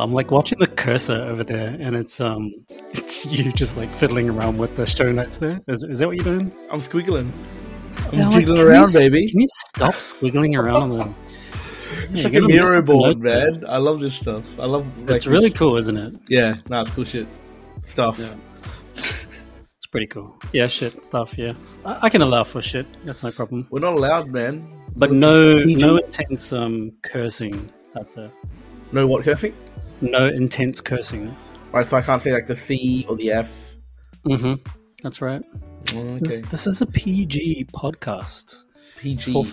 I'm like watching the cursor over there, and it's um, it's you just like fiddling around with the show notes there. Is, is that what you're doing? I'm squiggling. I'm Yeah, like, jiggling can around, you, baby. Can you stop squiggling around on them? It's like a Miro board, man. I love this stuff. I love. Like, It's really cool, isn't it? Yeah, no, it's cool shit. Stuff. Yeah. It's pretty cool. Yeah, shit stuff. Yeah, I, I can allow for shit. That's no problem. We're not allowed, man. But no, no intense um cursing. That's it. No what cursing? No intense cursing. Right, so I can't say like the C or the F. Mm-hmm. That's right. Okay. This, this is a PG podcast. PG. For-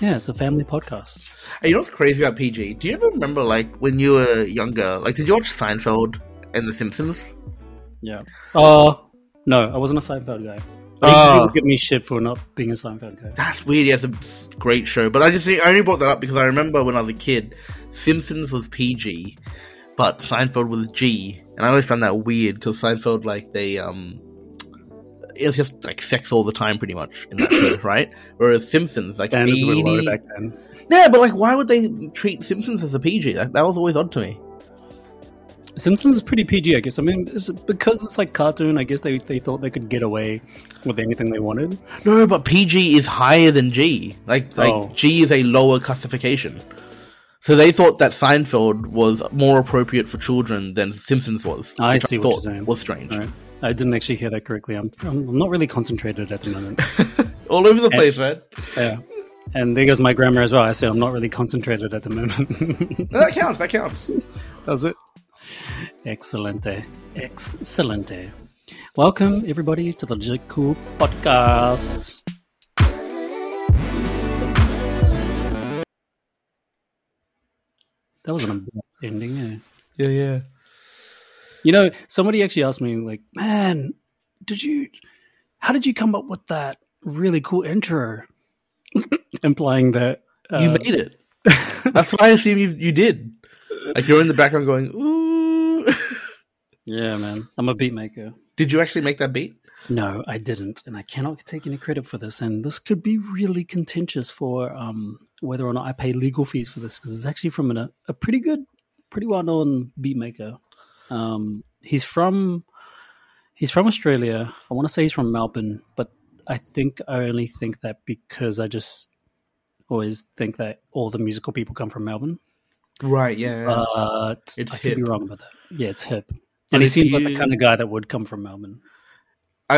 yeah, it's a family podcast. Hey, you know what's crazy about PG? Do you ever remember, like, when you were younger? Like, did you watch Seinfeld and The Simpsons? Yeah. Uh no, I wasn't a Seinfeld guy. Oh. people give me shit for not being a Seinfeld guy. That's weird. Yeah, it's a great show. But I just I only brought that up because I remember when I was a kid, Simpsons was PG, but Seinfeld was G, and I always found that weird because Seinfeld, like, they um, it's just like sex all the time, pretty much in that show, right? Whereas Simpsons, like, Standards were low back then. yeah, but like, why would they treat Simpsons as a PG? That, that was always odd to me. Simpsons is pretty PG, I guess. I mean, it's, because it's like cartoon, I guess they, they thought they could get away with anything they wanted. No, but PG is higher than G. Like, like Oh. G is a lower classification. So they thought that Seinfeld was more appropriate for children than Simpsons was. I see I what you're saying. was strange. Right. I didn't actually hear that correctly. I'm, I'm not really concentrated at the moment. All over the place, man. yeah. And there goes my grammar as well. I said I'm not really concentrated at the moment. No, that counts. That counts. Does it? Excelente. Excelente. Welcome, everybody, to the Legit Cool Podcast. That was an abrupt ending, eh? Yeah, yeah. You know, somebody actually asked me, like, man, did you, how did you come up with that really cool intro? Implying that. Uh, You made it. That's why I assume you you did. Like you're in the background going, ooh. yeah, man. I'm a beat maker. did you actually make that beat? No, I didn't, and I cannot take any credit for this. And this could be really contentious for um, whether or not I pay legal fees for this because it's actually from an, a, pretty good, pretty well known beat maker. Um, he's from he's from Australia. I want to say he's from Melbourne, but I think I only think that because I just always think that all the musical people come from Melbourne. Right. Yeah. But It's I could be wrong about that. Yeah, it's hip. But And he if seems like the kind of guy that would come from Melbourne.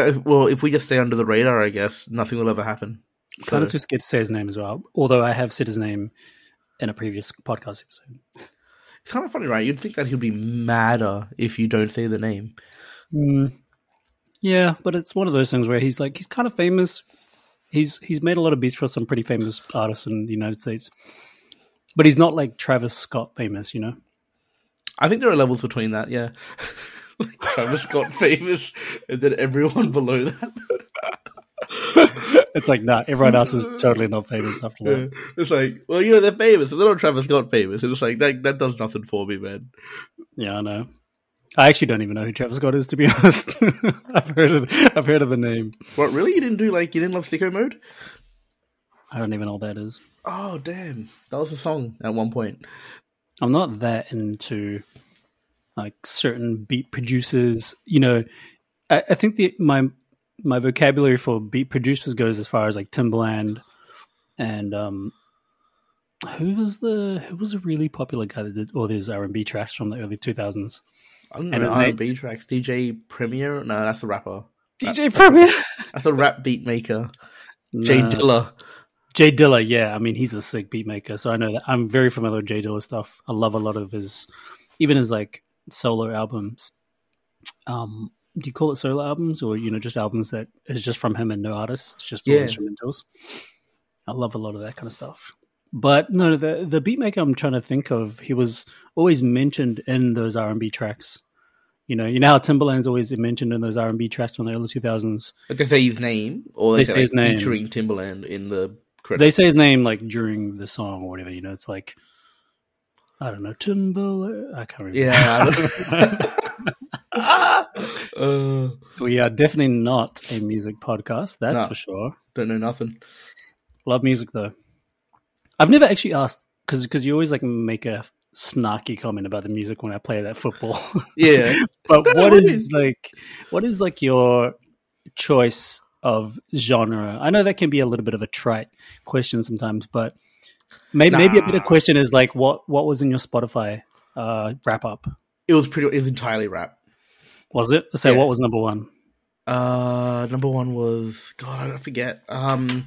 I, well, if we just stay under the radar, I guess nothing will ever happen. kind of So- too scared to say his name as well. Although I have said his name in a previous podcast episode. It's kind of funny, right? You'd think that he'd be madder if you don't say the name. Mm, yeah, but it's one of those things where he's like he's kind of famous. He's he's made a lot of beats for some pretty famous artists in the United States, but he's not like Travis Scott famous. You know, I think there are levels between that. Yeah. Travis Scott famous, and then everyone below that. it's like nah, everyone else is totally not famous after that. Yeah. It's like, well, you know, they're famous, but they're not Travis Scott famous. And it's like that that does nothing for me, man. Yeah, I know. I actually don't even know who Travis Scott is, to be honest. I've heard of I've heard of the name. What really? You didn't do like you didn't love Sicko Mode? I don't even know what that is. Oh damn, that was a song at one point. I'm not that into like certain beat producers. You know, I, I think the my my vocabulary for beat producers goes as far as like Timbaland and um who was the who was a really popular guy that did all these R and B tracks from the early 2000s? I don't know R and B tracks. DJ Premier? No, that's a rapper. DJ Premier. That's a rap beat maker. Jay Nah. Dilla. Jay Dilla, yeah. I mean, he's a sick beat maker, so I know that I'm very familiar with Jay Dilla stuff. I love a lot of his, even his like solo albums. Um, do you call it solo albums, or you know, just albums that is just from him and no artists? It's just all Yeah. instrumentals. I love a lot of that kind of stuff. But no, the the beatmaker I'm trying to think of, he was always mentioned in those R and B tracks. You know, you know how Timbaland's always mentioned in those R and B tracks from the early 2000s. Like they say his name, or they, They say, say his like, name. featuring Timbaland in the credits. they say his name like during the song or whatever. You know, it's like I don't know Timbaland. I can't remember. Yeah, uh, We are definitely not a music podcast, that's No. for sure. don't know nothing. Love music though. I've never actually asked because because you always like make a snarky comment about the music when I play that football. Yeah, but No, no, what what is is- like what is like your choice of genre? I know that can be a little bit of a trite question sometimes, but maybe maybe a better Nah. question is like what what was in your Spotify uh wrap up? it was pretty. It was entirely rap. Was it? So Yeah. what was number one? Uh, number one was God. I forget. Um,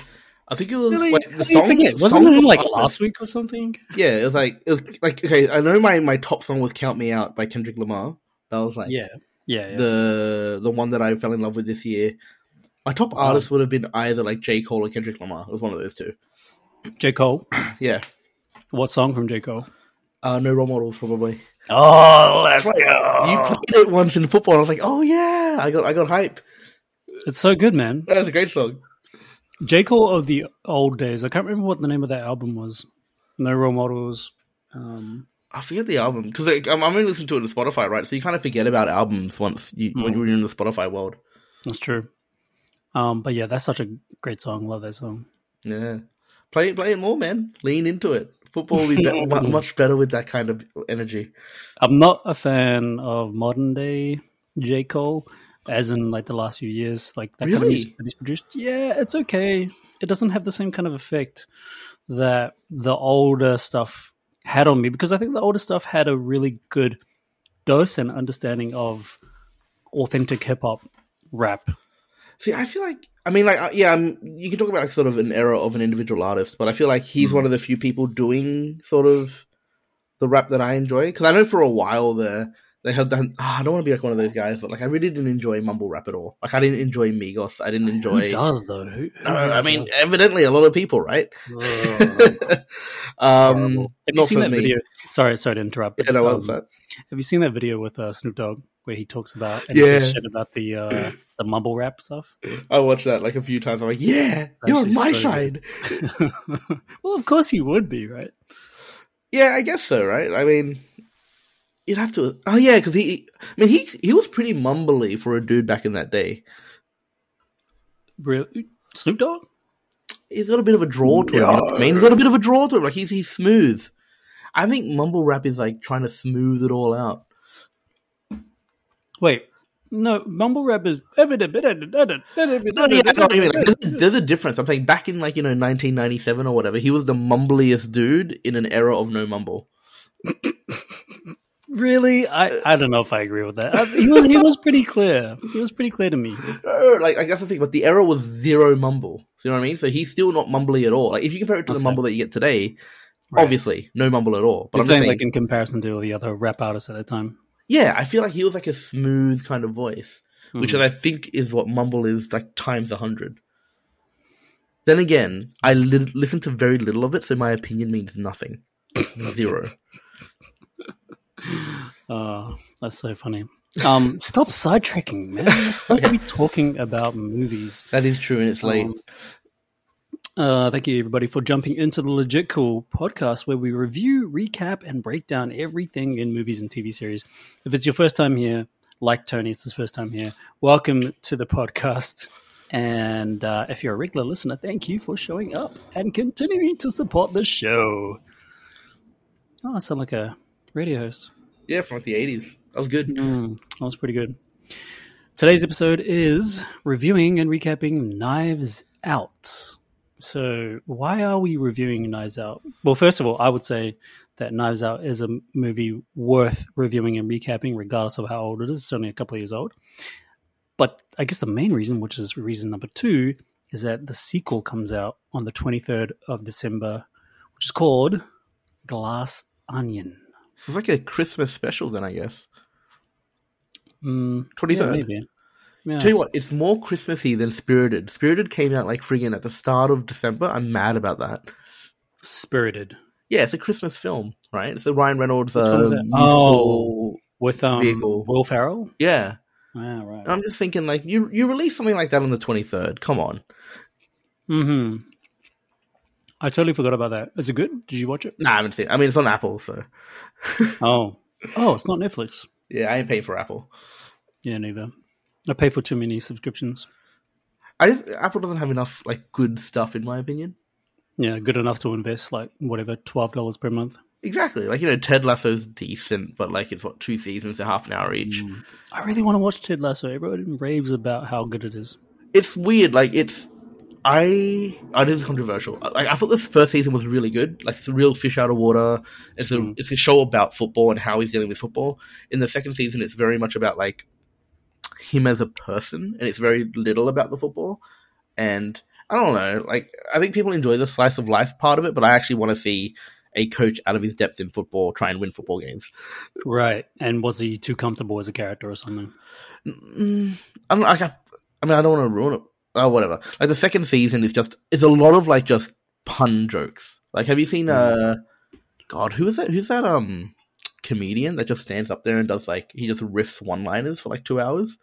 I think it was Really? like the song. forget? Wasn't song it like artist. last week or something? Yeah, it was like it was like okay. I know my my top song was "Count Me Out" by Kendrick Lamar. That was like Yeah. Yeah, yeah. the the one that I fell in love with this year. My top Wow. artist would have been either like J Cole or Kendrick Lamar. It was one of those two. J. Cole. Yeah. What song from J. Cole? Uh, no role models, probably. Oh, let's That's right. You played it once in football. I was like, oh yeah, I got I got hype. It's so good, man. That was a great song. J. Cole of the old days. I can't remember what the name of that album was. No role models. Um, I forget the album because like, I'm, I'm only listening to it on Spotify, right? So you kind of forget about albums once you when Mm. you're in the Spotify world. that's true. Um, but yeah, that's such a great song. Love that song. Yeah, play it, play it more, man. Lean into it. Football will be, be- much better with that kind of energy. I'm not a fan of modern day J. Cole, as in like the last few years. Like that kind of Really? music that he's produced. Yeah, it's okay. It doesn't have the same kind of effect that the older stuff had on me because I think the older stuff had a really good dose and understanding of authentic hip hop rap. See, I feel like I mean, like, uh, yeah, um, you can talk about like sort of an era of an individual artist, but I feel like he's Mm. one of the few people doing sort of the rap that I enjoy. Because I know for a while there they had that. ah, I don't want to be like one of those guys, but like I really didn't enjoy mumble rap at all. Like I didn't enjoy Migos. I didn't Who enjoy. does though? Who, No, I mean, does? evidently a lot of people, right? Ugh, um, have you seen that me. video? Sorry, sorry to interrupt. Yeah, no, Um, that? Have you seen that video with uh, Snoop Dogg where he talks about Yeah. shit about the uh, the mumble rap stuff? I watched that like a few times. I'm like, yeah, you're on my so side. well, of course he would be, right? Yeah, I guess so, right? I mean, you'd have to. Oh yeah, because he. I mean, he he was pretty mumbly for a dude back in that day. Real Snoop Dogg? He's got a bit of a draw to him. You know what I mean, he's got a bit of a draw to him. Like he's he's smooth. I think mumble rap is like trying to smooth it all out. Wait, no, mumble rap is. No, yeah, I know what you mean. Like, there's, a, there's a difference. I'm saying back in like you know 1997 or whatever, he was the mumbliest dude in an era of no mumble. Really, I, I don't know if I agree with that. Uh, he was he was pretty clear. He was pretty clear to me. No, like, like that's the thing. But the error was zero mumble. You know what I mean? So he's still not mumbly at all. Like if you compare it to That's the mumble that you get today, Right. obviously no mumble at all. But You're I'm saying saying, like in comparison to all the other rap artists at that time. yeah, I feel like he was like a smooth kind of voice, which Mhm. I think is what mumble is like times a hundred. Then again, I li- listen to very little of it, so my opinion means nothing. Zero. Uh, that's so funny. Um, stop sidetracking, man. We're supposed to be talking about movies. That is true, and it's late. Um, uh, thank you, everybody, for jumping into the Legit Cool podcast where we review, recap, and break down everything in movies and TV series. If it's your first time here, like Tony, it's his first time here, welcome to the podcast. And uh, if you're a regular listener, thank you for showing up and continuing to support the show. Oh, I sound like a radio host. yeah, from like the eighties. That was good. Mm, that was pretty good. Today's episode is reviewing and recapping Knives Out. So, why are we reviewing Knives Out? Well, first of all, I would say that Knives Out is a movie worth reviewing and recapping, regardless of how old it is. It's only a couple of years old. But I guess the main reason, which is reason number two, is that the sequel comes out on the 23rd of December, which is called Glass Onion. So it's like a Christmas special, then I guess. Mm, Twenty yeah, third. maybe. Yeah. Tell you what, it's more Christmassy than Spirited. Spirited came out like friggin' at the start of December. I'm mad about that. Spirited. Yeah, it's a Christmas film, right? It's a Ryan Reynolds Which one is uh, musical. with um Vehicle. Will Ferrell. Yeah, Ah, right. I'm just thinking like you you release something like that on the 23rd. Come on. hmm I totally forgot about that. Is it good? Did you watch it? Nah, I haven't seen. It. I mean, it's on Apple, so Oh, oh, it's not Netflix. yeah, I ain't paying for Apple. Yeah, neither. I pay for too many subscriptions. I just, Apple doesn't have enough like good stuff in my opinion. Yeah, good enough to invest like whatever twelve dollars per month. Exactly. Like, you know, Ted Lasso's decent, but like it's what, two seasons, a half an hour each. Mm. I really want to watch Ted Lasso. Everyone raves about how good it is. It's weird, like it's I I this is controversial. Like I thought this first season was really good. Like it's a real fish out of water. It's a Mm. it's a show about football and how he's dealing with football. In the second season it's very much about like him as a person and it's very little about the football. And I don't know, like I think people enjoy the slice of life part of it, but I actually want to see a coach out of his depth in football try and win football games. Right. And was he too comfortable as a character or something? Mm, I'm like, I, I mean, I don't want to ruin it. Oh, whatever. Like the second season is just is a lot of like just pun jokes. Like, have you seen? Uh, God, who is that? Who's that? Um, comedian that just stands up there and does like he just riffs one liners for like two hours.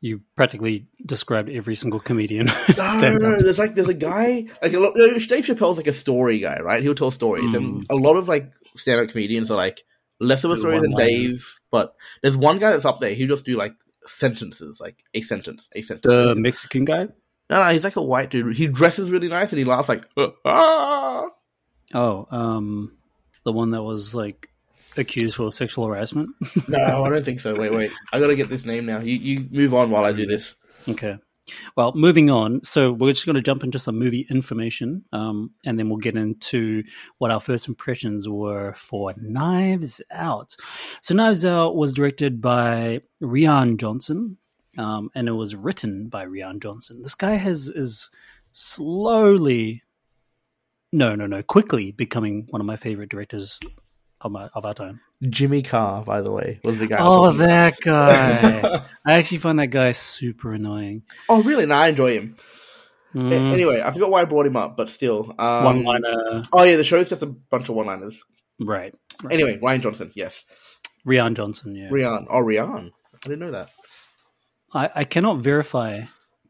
You practically described every single comedian. No, no, no. There's like there's a guy like a lot. know, Dave Chappelle's like a story guy, right? He'll tell stories, and a lot of like stand-up comedians are like less of a story than. Dave. But there's one guy that's up there. He'll just do like sentences, like a sentence, a sentence. The Mexican guy? No, no, he's like a white dude. He dresses really nice and he laughs like, ah. Oh, um, the one that was like accused for sexual harassment. No, I don't think so. Wait, wait. I gotta get this name now. You you move on while I do this. Okay. Well, moving on. So we're just going to jump into some movie information, um, and then we'll get into what our first impressions were for Knives Out. So Knives Out was directed by Rian Johnson, um, and it was written by Rian Johnson. This guy has is slowly, no, no, no, quickly becoming one of my favorite directors of my of our time. Jimmy Carr, by the way, was the guy. Oh, that guy! I actually find that guy super annoying. oh, really? No, I enjoy him. Mm, Anyway, I forgot why I brought him up, but still. Um, one liner, Oh yeah, the show's just a bunch of one-liners. right? right. Anyway, Ryan Johnson, yes. Rian Johnson. Yeah, Rian. Oh, Rian. I didn't know that. I, I cannot verify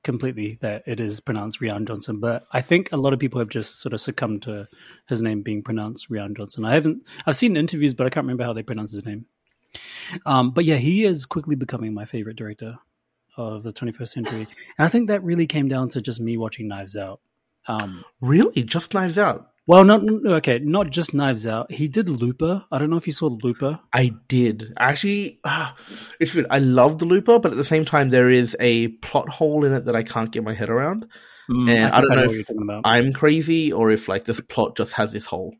completely that it is pronounced Rian Johnson, but I think a lot of people have just sort of succumbed to his name being pronounced Rian Johnson. I haven't, I've seen interviews, but I can't remember how they pronounce his name. Um, but yeah, he is quickly becoming my favorite director of the 21st century, and I think that really came down to just me watching Knives Out. Um, Really? Just Knives Out? Well, not okay, not just Knives Out. He did Looper. I don't know if you saw Looper. I did. Actually, ah, it's weird. I love the Looper, but at the same time, there is a plot hole in it that I can't get my head around. Mm, And I think don't know what if you're talking about. I'm crazy or if like this plot just has this hole.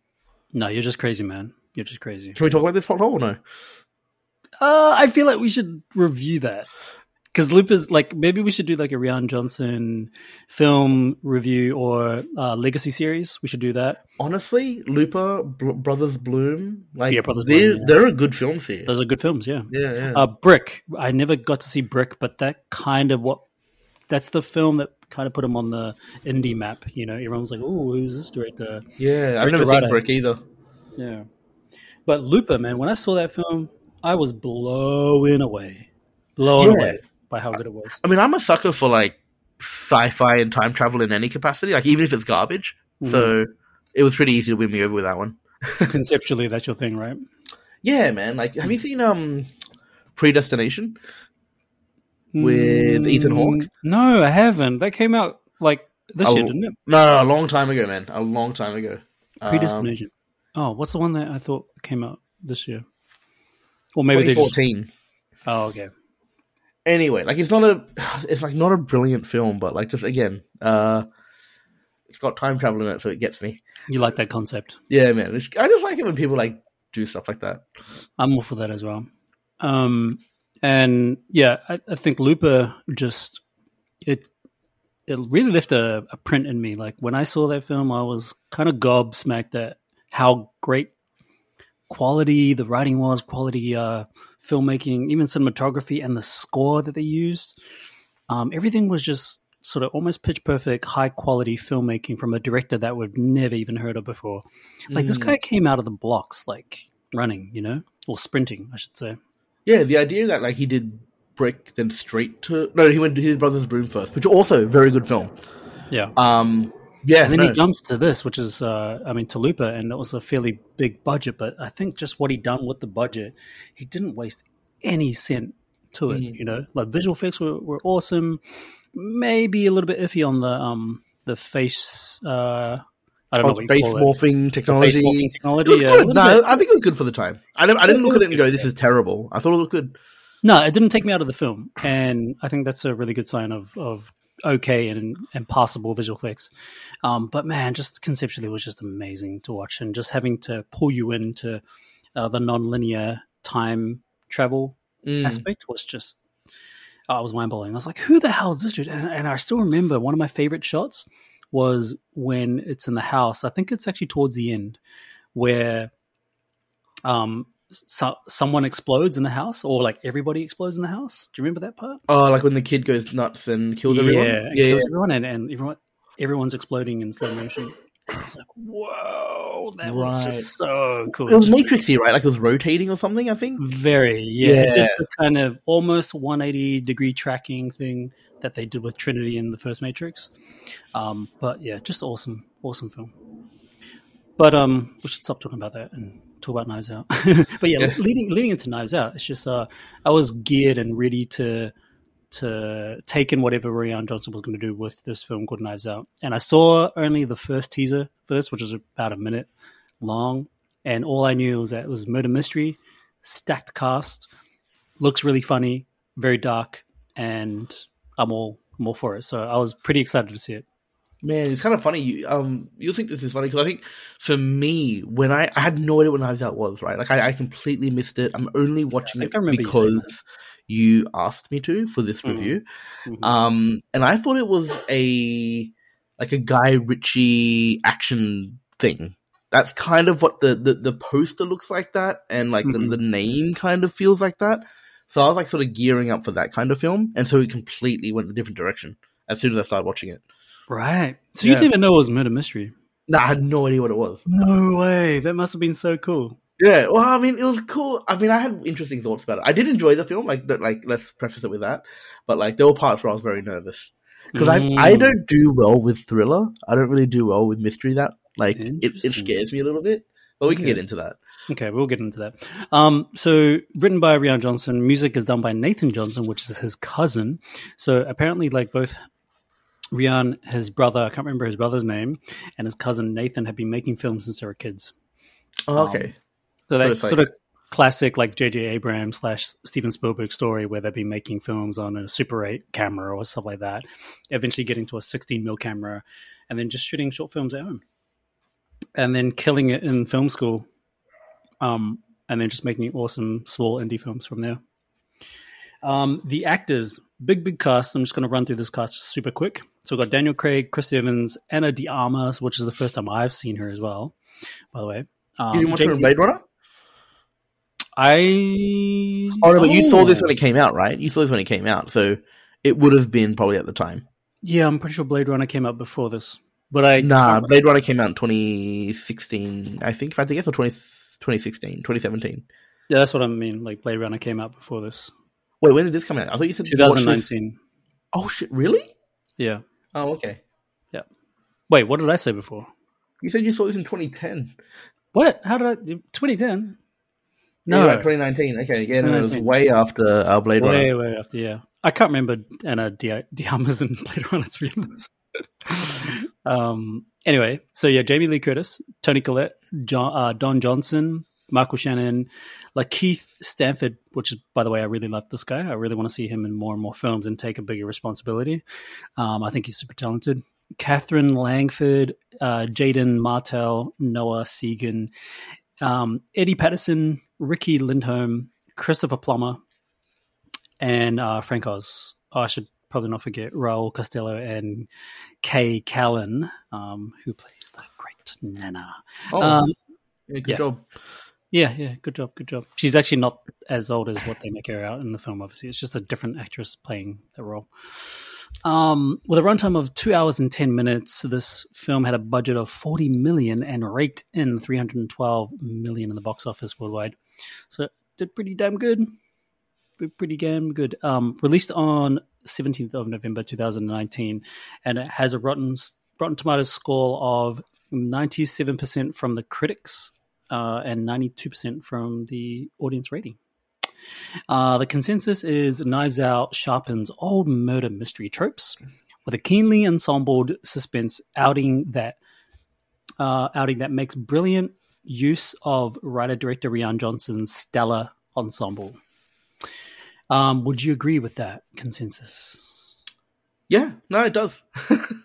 no, you're just crazy, man. You're just crazy. Can we talk about this plot hole or no? Uh, I feel like we should review that because Looper's like maybe we should do like a Rian Johnson film review or uh, legacy series. We should do that. Honestly, Looper, Br- Brothers Bloom, like Yeah, Brothers they're, Bloom, yeah. they're a good film here. Those are good films. Yeah. Yeah, yeah. Uh, Brick. I never got to see Brick, but that kind of what that's the film that kind of put him on the indie map. You know, everyone was like, "Oh, who's this director?" yeah, I've never seen Brick either. Yeah. But Looper, man, when I saw that film, I was blown away, blown Yeah. away by how good it was. I mean, I'm a sucker for like sci-fi and time travel in any capacity, like even if it's garbage. Mm-hmm. So it was pretty easy to win me over with that one. Conceptually, that's your thing, right? Yeah, man. Like, have you seen um Predestination? With Ethan Hawke? Mm, No, I haven't. That came out like this year, Oh, didn't it? No, no, a long time ago, man. A long time ago. Um, Predestination. oh, what's the one that I thought came out this year? Or maybe they just. 2014. Oh, okay. Anyway, like it's not a, it's like not a brilliant film, but like just again, uh, it's got time travel in it, so it gets me. You like that concept? Yeah, man. I just like it when people like do stuff like that. I'm all for that as well. Um, and yeah, I, I think Looper just it it really left a, a print in me. Like when I saw that film, I was kind of gobsmacked at how great quality the writing was, quality uh, filmmaking, even cinematography, and the score that they used. Um, everything was just sort of almost pitch perfect, high quality filmmaking from a director that we've never even heard of before. Like this Mm. guy came out of the blocks, like running, you know, or sprinting, I should say. Yeah, the idea that like he did Brick, then straight to no, he went to his Brothers Broom first, which also very good film. Yeah. Um, yeah, and then no. he jumps to this, which is, uh, I mean, to Looper, and it was a fairly big budget. But I think just what he done with the budget, he didn't waste any cent to it. Mhm. You know, like visual effects were, were awesome. Maybe a little bit iffy on the um the face. Uh, I don't know Oh, you face morphing technology. face morphing It technology. was yeah, good. No, bit. I think it was good for the time. I didn't, I didn't look at it and go, "This is terrible." I thought it looked good. No, it didn't take me out of the film, and I think that's a really good sign of of okay and and passable visual effects. Um, but man, just conceptually, it was just amazing to watch, and just having to pull you into uh, the non-linear time travel Mm. aspect was just. Oh, it was mind blowing. I was like, "Who the hell is this dude?" And, and I still remember one of my favorite shots was when it's in the house. I think it's actually towards the end where um so, someone explodes in the house or like everybody explodes in the house. Do you remember that part? Oh, like when the kid goes nuts and kills everyone. Yeah, and kills everyone and, and everyone everyone's exploding in slow motion. It's like, whoa, that was just so cool. It was Matrixy, right? Like it was rotating or something. I think. very, yeah. Yeah. the kind of almost 180 degree tracking thing that they did with Trinity in the first Matrix. Um, but yeah, just awesome, awesome film. But um, we should stop talking about that and talk about Knives Out. but yeah, Yeah. leading leading into Knives Out, it's just uh, I was geared and ready to to take in whatever Rian Johnson was going to do with this film called Knives Out, and I saw only the first teaser for this, which is about a minute long, and all I knew was that it was murder mystery, stacked cast, looks really funny, very dark, and I'm all I'm all for it. So I was pretty excited to see it. Man, it's kind of funny. You, um, you'll think this is funny because I think for me, when I, I had no idea what Knives Out was, right? Like I, I completely missed it. I'm only watching think it remember you because you asked me to for this Mhm. review. Mhm. Um, and I thought it was a like a Guy Ritchie action thing. That's kind of what the the, the poster looks like that, and like Mhm. the, the name kind of feels like that. So I was like sort of gearing up for that kind of film, and so it completely went a different direction as soon as I started watching it. Right. So you didn't even know it was murder mystery. Nah, I had no idea what it was. No way. That must have been so cool. Yeah, well, I mean, it was cool. I mean, I had interesting thoughts about it. I did enjoy the film, like, like let's preface it with that. But like, there were parts where I was very nervous because Mm. I I don't do well with thriller. I don't really do well with mystery. That like it, it scares me a little bit. But we can get into that. Okay, we'll get into that. Um, so, written by Rian Johnson, music is done by Nathan Johnson, which is his cousin. So, apparently, like both Rian, his brother, I can't remember his brother's name, and his cousin Nathan have been making films since they were kids. Oh, Um, okay, So, that like- sort of classic, like J.J. Abrams slash Steven Spielberg story where they've been making films on a Super 8 camera or stuff like that, eventually getting to a 16 mil camera, and then just shooting short films at home. And then killing it in film school um, and then just making awesome small indie films from there. Um, the actors, big big cast. I'm just going to run through this cast super quick. So we've got Daniel Craig, Chris Evans, Ana de Armas, which is the first time I've seen her as well. By the way, um, you didn't watch it in Blade Runner? I Oh no, but you saw this Oh. when it came out, right? You saw this when it came out, so it would have been probably at the time. Yeah, I'm pretty sure Blade Runner came out before this, but I Nah, Blade Runner came out in 2016, I think, if I had to guess, or 20, 2016, 2017. yeah, that's what I mean. Like Blade Runner came out before this, Wait, when did this come out? I thought you said you watched this- 2019. Oh shit, really? Yeah. Oh, okay. Yeah. Wait, what did I say before? You said you saw this in 2010. What? How did I? 2010? No, No, right, 2019. Okay, yeah, no, it was way after our Blade way, Runner. Way, way after. Yeah, I can't remember Anna Di- Diarmas and Blade Runner. To be honest. um. Anyway, so yeah, Jamie Lee Curtis, Toni Collette, John, uh, Don Johnson, Michael Shannon, like Keith Stanford. Which is, by the way, I really love this guy. I really want to see him in more and more films and take a bigger responsibility. Um, I think he's super talented. Katherine Langford, uh, Jaeden Martell, Noah Segan, um, Edi Patterson, Riki Lindhome, Christopher Plummer, and uh, Frank Oz. Oh, I should probably not forget Raúl Castillo and K Callan, um, who plays the great Nana. Oh, Um, yeah, good yeah. job. Yeah, yeah, good job, good job. She's actually not as old as what they make her out in the film. Obviously, it's just a different actress playing the role. Um, with a runtime of two hours and ten minutes, this film had a budget of forty million and raked in three hundred and twelve million in the box office worldwide. So it did pretty damn good. Pretty damn good. Um, released on seventeenth of November two thousand and nineteen, and it has a Rotten Rotten Tomatoes score of ninety seven percent from the critics uh, and 92% from the audience rating. Uh, the consensus is Knives Out sharpens old murder mystery tropes with a keenly ensembled suspense outing that uh, outing that makes brilliant use of writer director Rian Johnson's stellar ensemble. Um, would you agree with that consensus? Yeah, no, it does.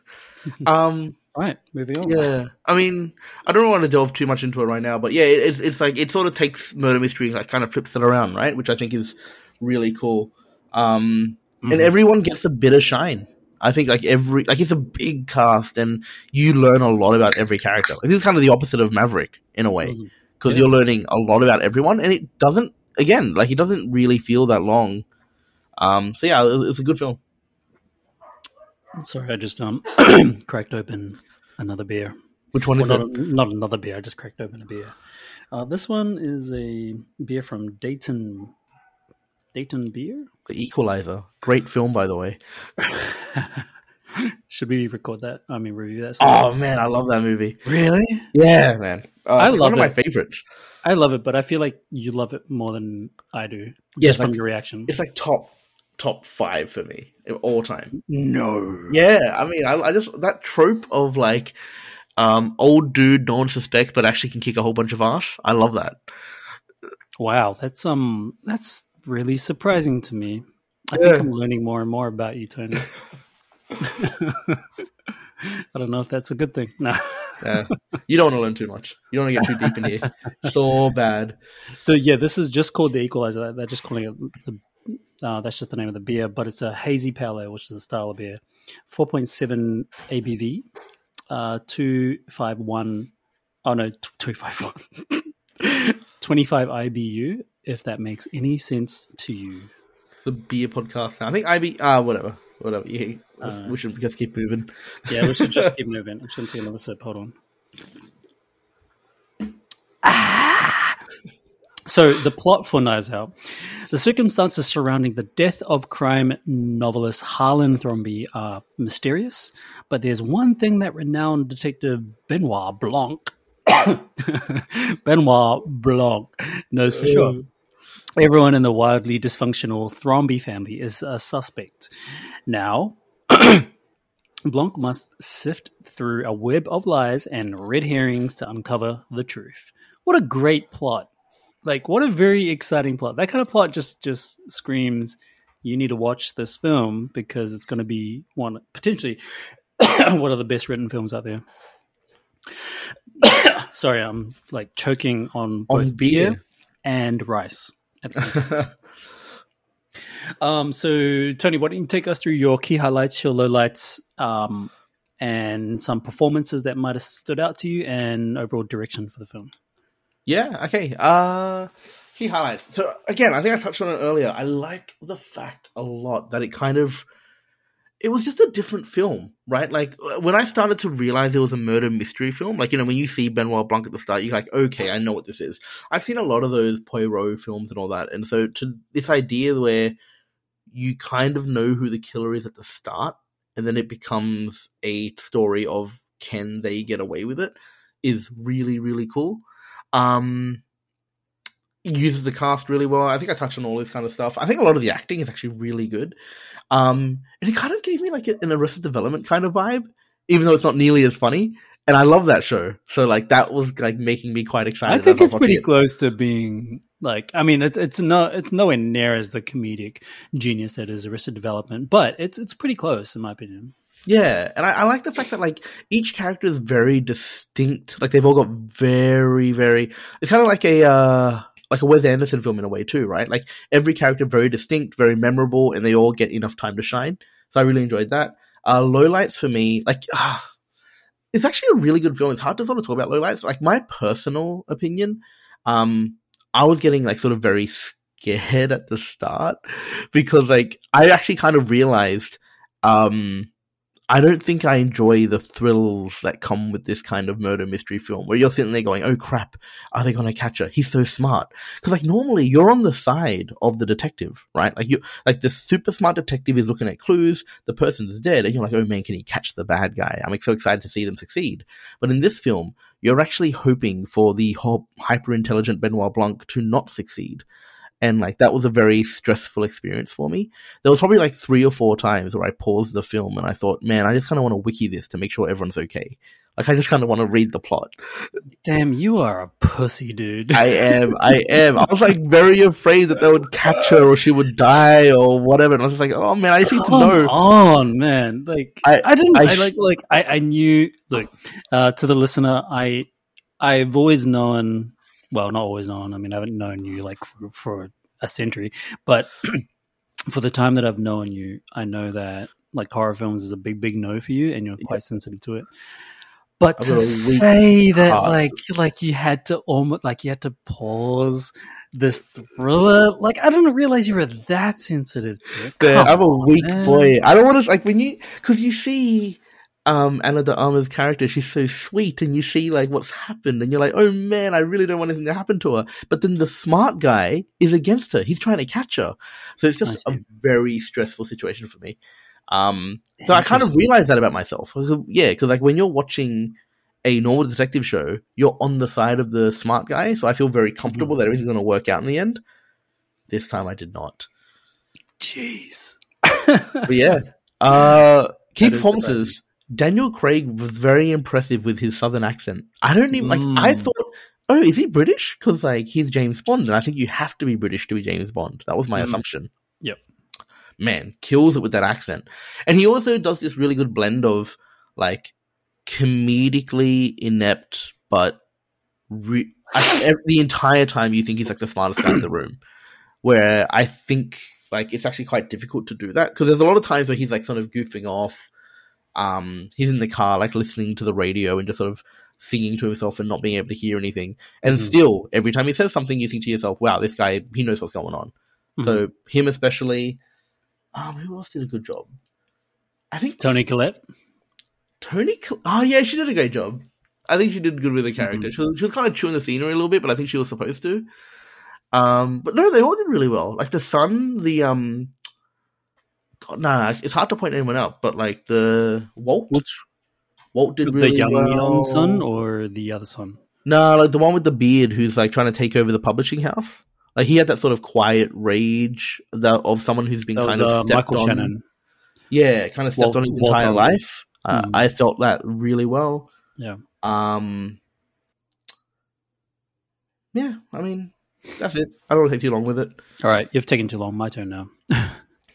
um, right, moving on. Yeah, I mean, I don't want to delve too much into it right now, but yeah, it's it's like it sort of takes murder mystery and like kind of flips it around, right? Which I think is really cool. Um, mm-hmm. and everyone gets a bit of shine. I think like every like it's a big cast and you learn a lot about every character. Like, this is kind of the opposite of Maverick in a way because mm-hmm. yeah. you're learning a lot about everyone, and it doesn't again like it doesn't really feel that long. Um, so yeah, it's a good film. Sorry, I just um cracked open another beer. Which one well, is not, it? Not another beer. I just cracked open a beer. Uh, this one is a beer from Dayton. Dayton Beer. The Equalizer. Great film, by the way. Should we record that? I mean, review that. Oh man, I love that movie. Really? Yeah, man. Uh, I love one it. of my favorites. I love it, but I feel like you love it more than I do. Just from like, your reaction. It's like top top five for me all time. No. Yeah, I mean, I, I just that trope of like um, old dude, no one suspects, but actually can kick a whole bunch of ass. I love that. Wow, that's um, that's really surprising to me. I Yeah. think I'm learning more and more about you, Tony. I don't know if that's a good thing. No. Yeah. you don't want to learn too much. You don't want to get too deep in here. So bad. So yeah, this is just called the Equalizer. They're just calling it the. Uh, that's just the name of the beer, but it's a hazy pale ale, which is a style of beer. Four point seven ABV, uh, two five one. Oh no, two five one. Twenty five IBU. If that makes any sense to you. It's a beer podcast now. I think IB. Ah, whatever. Whatever. Yeah, Uh, we should just keep moving. Yeah, we should just keep moving. I'm just gonna take another sip. Hold on. Ah! So the plot for Knives Out. The circumstances surrounding the death of crime novelist Harlan Thrombey are mysterious, but there's one thing that renowned detective Benoit Blanc Benoit Blanc knows for sure. Mm. Everyone in the wildly dysfunctional Thrombey family is a suspect. Now, Blanc must sift through a web of lies and red herrings to uncover the truth. What a great plot! Like, what a very exciting plot. That kind of plot just just screams, "You need to watch this film because it's going to be one potentially one of the best written films out there." Sorry, I'm like choking on both On beer beer. and rice. at the same time. Um, so Tony, why don't you take us through your key highlights, your lowlights, um, and some performances that might have stood out to you, and overall direction for the film. Yeah, okay. Uh key highlights. So again, I think I touched on it earlier. I like the fact a lot that it kind of it was just a different film, right? Like when I started to realize it was a murder mystery film, like you know, when you see Benoit Blanc at the start, you're like, okay, I know what this is. I've seen a lot of those Poirot films and all that, and so to this idea where you kind of know who the killer is at the start, and then it becomes a story of can they get away with it, is really really cool. Um, uses the cast really well. I think I touched on all this kind of stuff. I think a lot of the acting is actually really good. Um, and it kind of gave me like an Arrested Development kind of vibe, even though it's not nearly as funny. And I love that show. So like that was like making me quite excited. I think it's pretty it. close to being like. I mean, it's it's no it's nowhere near as the comedic genius that is Arrested Development, but it's it's pretty close in my opinion. Yeah, and I, I like the fact that like each character is very distinct. Like they've all got very, very. It's kind of like a uh like a Wes Anderson film in a way too, right? Like every character very distinct, very memorable, and they all get enough time to shine. So I really enjoyed that. Uh Lowlights for me, like ah, it's actually a really good film. It's hard to sort of talk about lowlights. Like my personal opinion, um, I was getting like sort of very scared at the start because like I actually kind of realized um I don't think I enjoy the thrills that come with this kind of murder mystery film where you're sitting there going, oh crap, are they going to catch her? He's so smart. Cause like normally you're on the side of the detective, right? Like you, like the super smart detective is looking at clues, the person is dead and you're like, oh man, can he catch the bad guy? I'm like, so excited to see them succeed. But in this film, you're actually hoping for the hyper intelligent Benoit Blanc to not succeed. And like that was a very stressful experience for me. There was probably like three or four times where I paused the film and I thought, man, I just kind of want to wiki this to make sure everyone's okay. Like I just kind of want to read the plot. Damn, you are a pussy, dude. I am, I am. I was like very afraid that they would catch her or she would die or whatever. And I was just like, oh man, I just need to Come know. on, man. Like I- I, didn't. I I, like like I, I knew. Look, uh, to the listener, I I've always known. Well, not always known. I mean, I haven't known you like for, for a century, but for the time that I've known you, I know that like horror films is a big, big no for you, and you're quite sensitive to it. But to got a weak say that, heart. like, like you had to almost, like, you had to pause this thriller, like, I didn't realize you were that sensitive to it. Yeah, I'm a weak man. boy. I don't want to like when you because you see um Ana de Armas' character, she's so sweet, and you see like what's happened, and you're like, oh man, I really don't want anything to happen to her. But then the smart guy is against her; he's trying to catch her. So it's just a very stressful situation for me. Um, so I kind of realized that about myself. I was like, Yeah, because like when you're watching a normal detective show, you're on the side of the smart guy, so I feel very comfortable Mm-hmm. that everything's going to work out in the end. This time I did not. Jeez. But yeah, uh, key performances. Daniel Craig was very impressive with his southern accent. I don't even like. I Mm. thought, oh, is he British? Because like he's James Bond, and I think you have to be British to be James Bond. That was my Mm. assumption. Yep. Man, kills it with that accent, and he also does this really good blend of like comedically inept, but re- I, the entire time you think he's like the smartest guy in the room. Where I think like it's actually quite difficult to do that because there's a lot of times where he's like sort of goofing off. Um, he's in the car like listening to the radio and just sort of singing to himself and not being able to hear anything. And Mhm. still, every time he says something, you think to yourself, "Wow, this guy he knows what's going on." So him especially. Um, who else did a good job? I think Toni Collette. Tony. Col- Oh yeah, she did a great job. I think she did good with the character. Mhm. She, was, she was kind of chewing the scenery a little bit, but I think she was supposed to. Um, but no, they all did really well. Like the son, the um, nah, it's hard to point anyone out, but like the Walt, Walt did really the young well. son or the other son? No, like the one with the beard who's like trying to take over the publishing house. Like he had that sort of quiet rage that of someone who's been That kind was of uh, stepped Michael on. Shannon. Yeah, kind of stepped Walt- on his Walt entire life. Uh, Mm. I felt that really well. Yeah. Um. Yeah, I mean, that's it. I don't want to take too long with it. All right, you've taken too long. My turn now.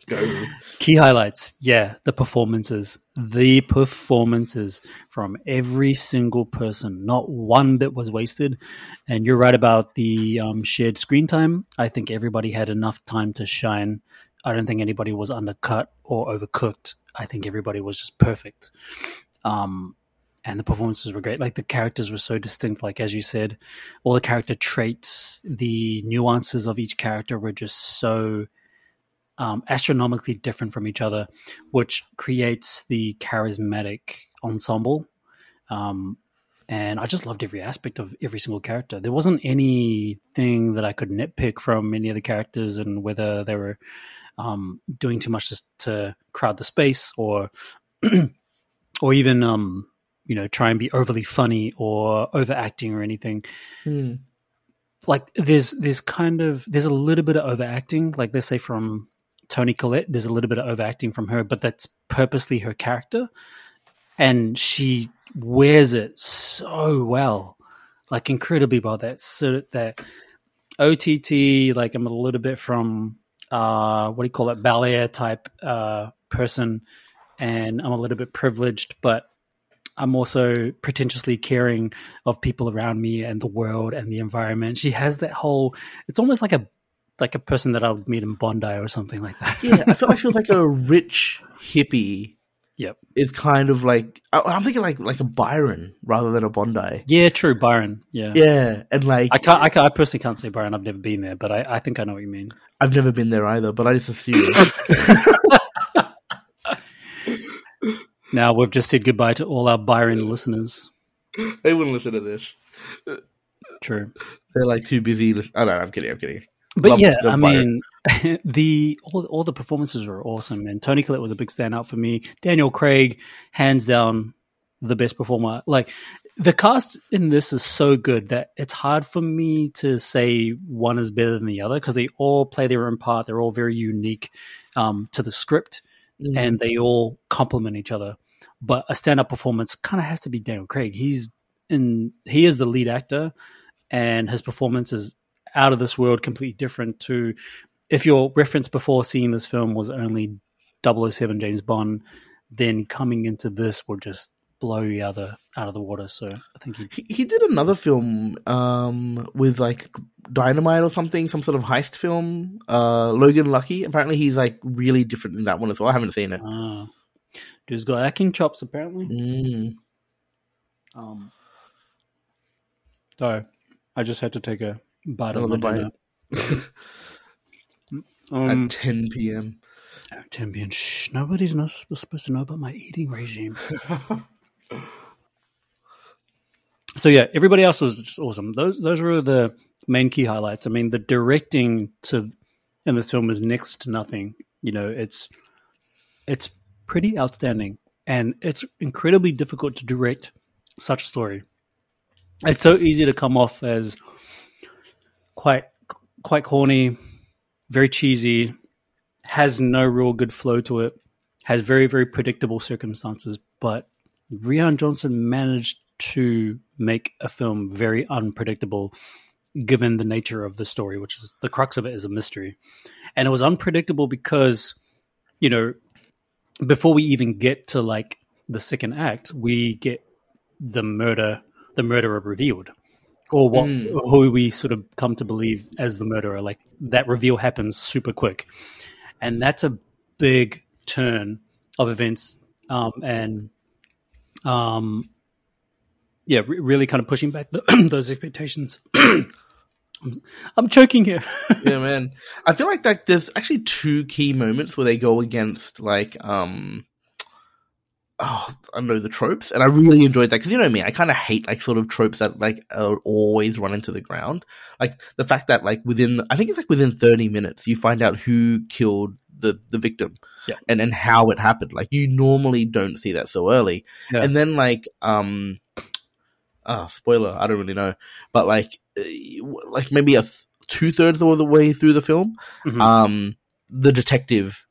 Go. Key highlights. Yeah, the performances. The performances from every single person. Not one bit was wasted. And you're right about the um, shared screen time. I think everybody had enough time to shine. I don't think anybody was undercut or overcooked. I think everybody was just perfect. Um, and the performances were great. Like the characters were so distinct. Like as you said, all the character traits, the nuances of each character were just so um, astronomically different from each other, which creates the charismatic ensemble. Um, and I just loved every aspect of every single character. There wasn't anything that I could nitpick from any of the characters and whether they were um, doing too much just to crowd the space or or even um, you know try and be overly funny or overacting or anything Hmm. like there's there's kind of there's a little bit of overacting like let's say from toni collette there's a little bit of overacting from her but that's purposely her character and she wears it so well like incredibly well that so that ott like i'm a little bit from uh what do you call it ballet type uh person and i'm a little bit privileged but I'm also pretentiously caring of people around me and the world and the environment. She has that whole. It's almost like a like a person that I would meet in Bondi or something like that. Yeah, I feel like she was like a rich hippie. Yep. Is kind of like I- I'm thinking like like a Byron rather than a Bondi. yeah, true, Byron. Yeah. Yeah, and like I can't, I can't. I personally can't say Byron. I've never been there, but I, I think I know what you mean. I've never been there either, but I just assume. Now we've just said goodbye to all our Byron listeners. they wouldn't listen to this. True. They're like too busy. Listen- oh no, I'm kidding. I'm kidding. But Love- yeah, love I mean, the all, all the performances were awesome, and Toni Collette was a big standout for me. Daniel Craig, hands down, the best performer. Like the cast in this is so good that it's hard for me to say one is better than the other because they all play their own part. They're all very unique um, to the script, Mm. and they all complement each other. But a stand-up performance kind of has to be Daniel Craig. He's in. He is the lead actor, and his performance is out of this world, completely different to. If your reference before seeing this film was only 007 James Bond, then coming into this will just blow you out of out of the water. So I think he He, he did another film um, with like dynamite or something, some sort of heist film. Uh, Logan Lucky. Apparently, he's like really different in that one as well. I haven't seen it. uh, dude's got acting chops apparently. Mm. Um, so I just had to take a of Another my bite. um, At 10 p.m. Tim being shh, nobody's not supposed to know about my eating regime. so yeah, everybody else was just awesome. Those those were the main key highlights. I mean, the directing to in this film is next to nothing. You know, it's it's pretty outstanding, and it's incredibly difficult to direct such a story. It's so easy to come off as quite quite corny, very cheesy, has no real good flow to it, has very very predictable circumstances, but Rian Johnson managed to make a film very unpredictable given the nature of the story, which is the crux of it is a mystery. And it was unpredictable because, you know, before we even get to like the second act, we get the murder, the murderer revealed, or what Mm. who we sort of come to believe as the murderer. Like that reveal happens super quick, and that's a big turn of events, um, and um, yeah, re- really kind of pushing back the, those expectations. I'm, I'm choking here. yeah, man. I feel like that there's actually two key moments where they go against like um oh I know the tropes, and I really enjoyed that because you know me, I kind of hate like sort of tropes that like are always run into the ground. Like the fact that like within I think it's like within 30 minutes you find out who killed the the victim, Yeah. and and how it happened. Like you normally don't see that so early, Yeah. and then like um. Ah, spoiler! I don't really know, but like, uh, like maybe a th- two thirds of the way through the film, Mhm. um, the detective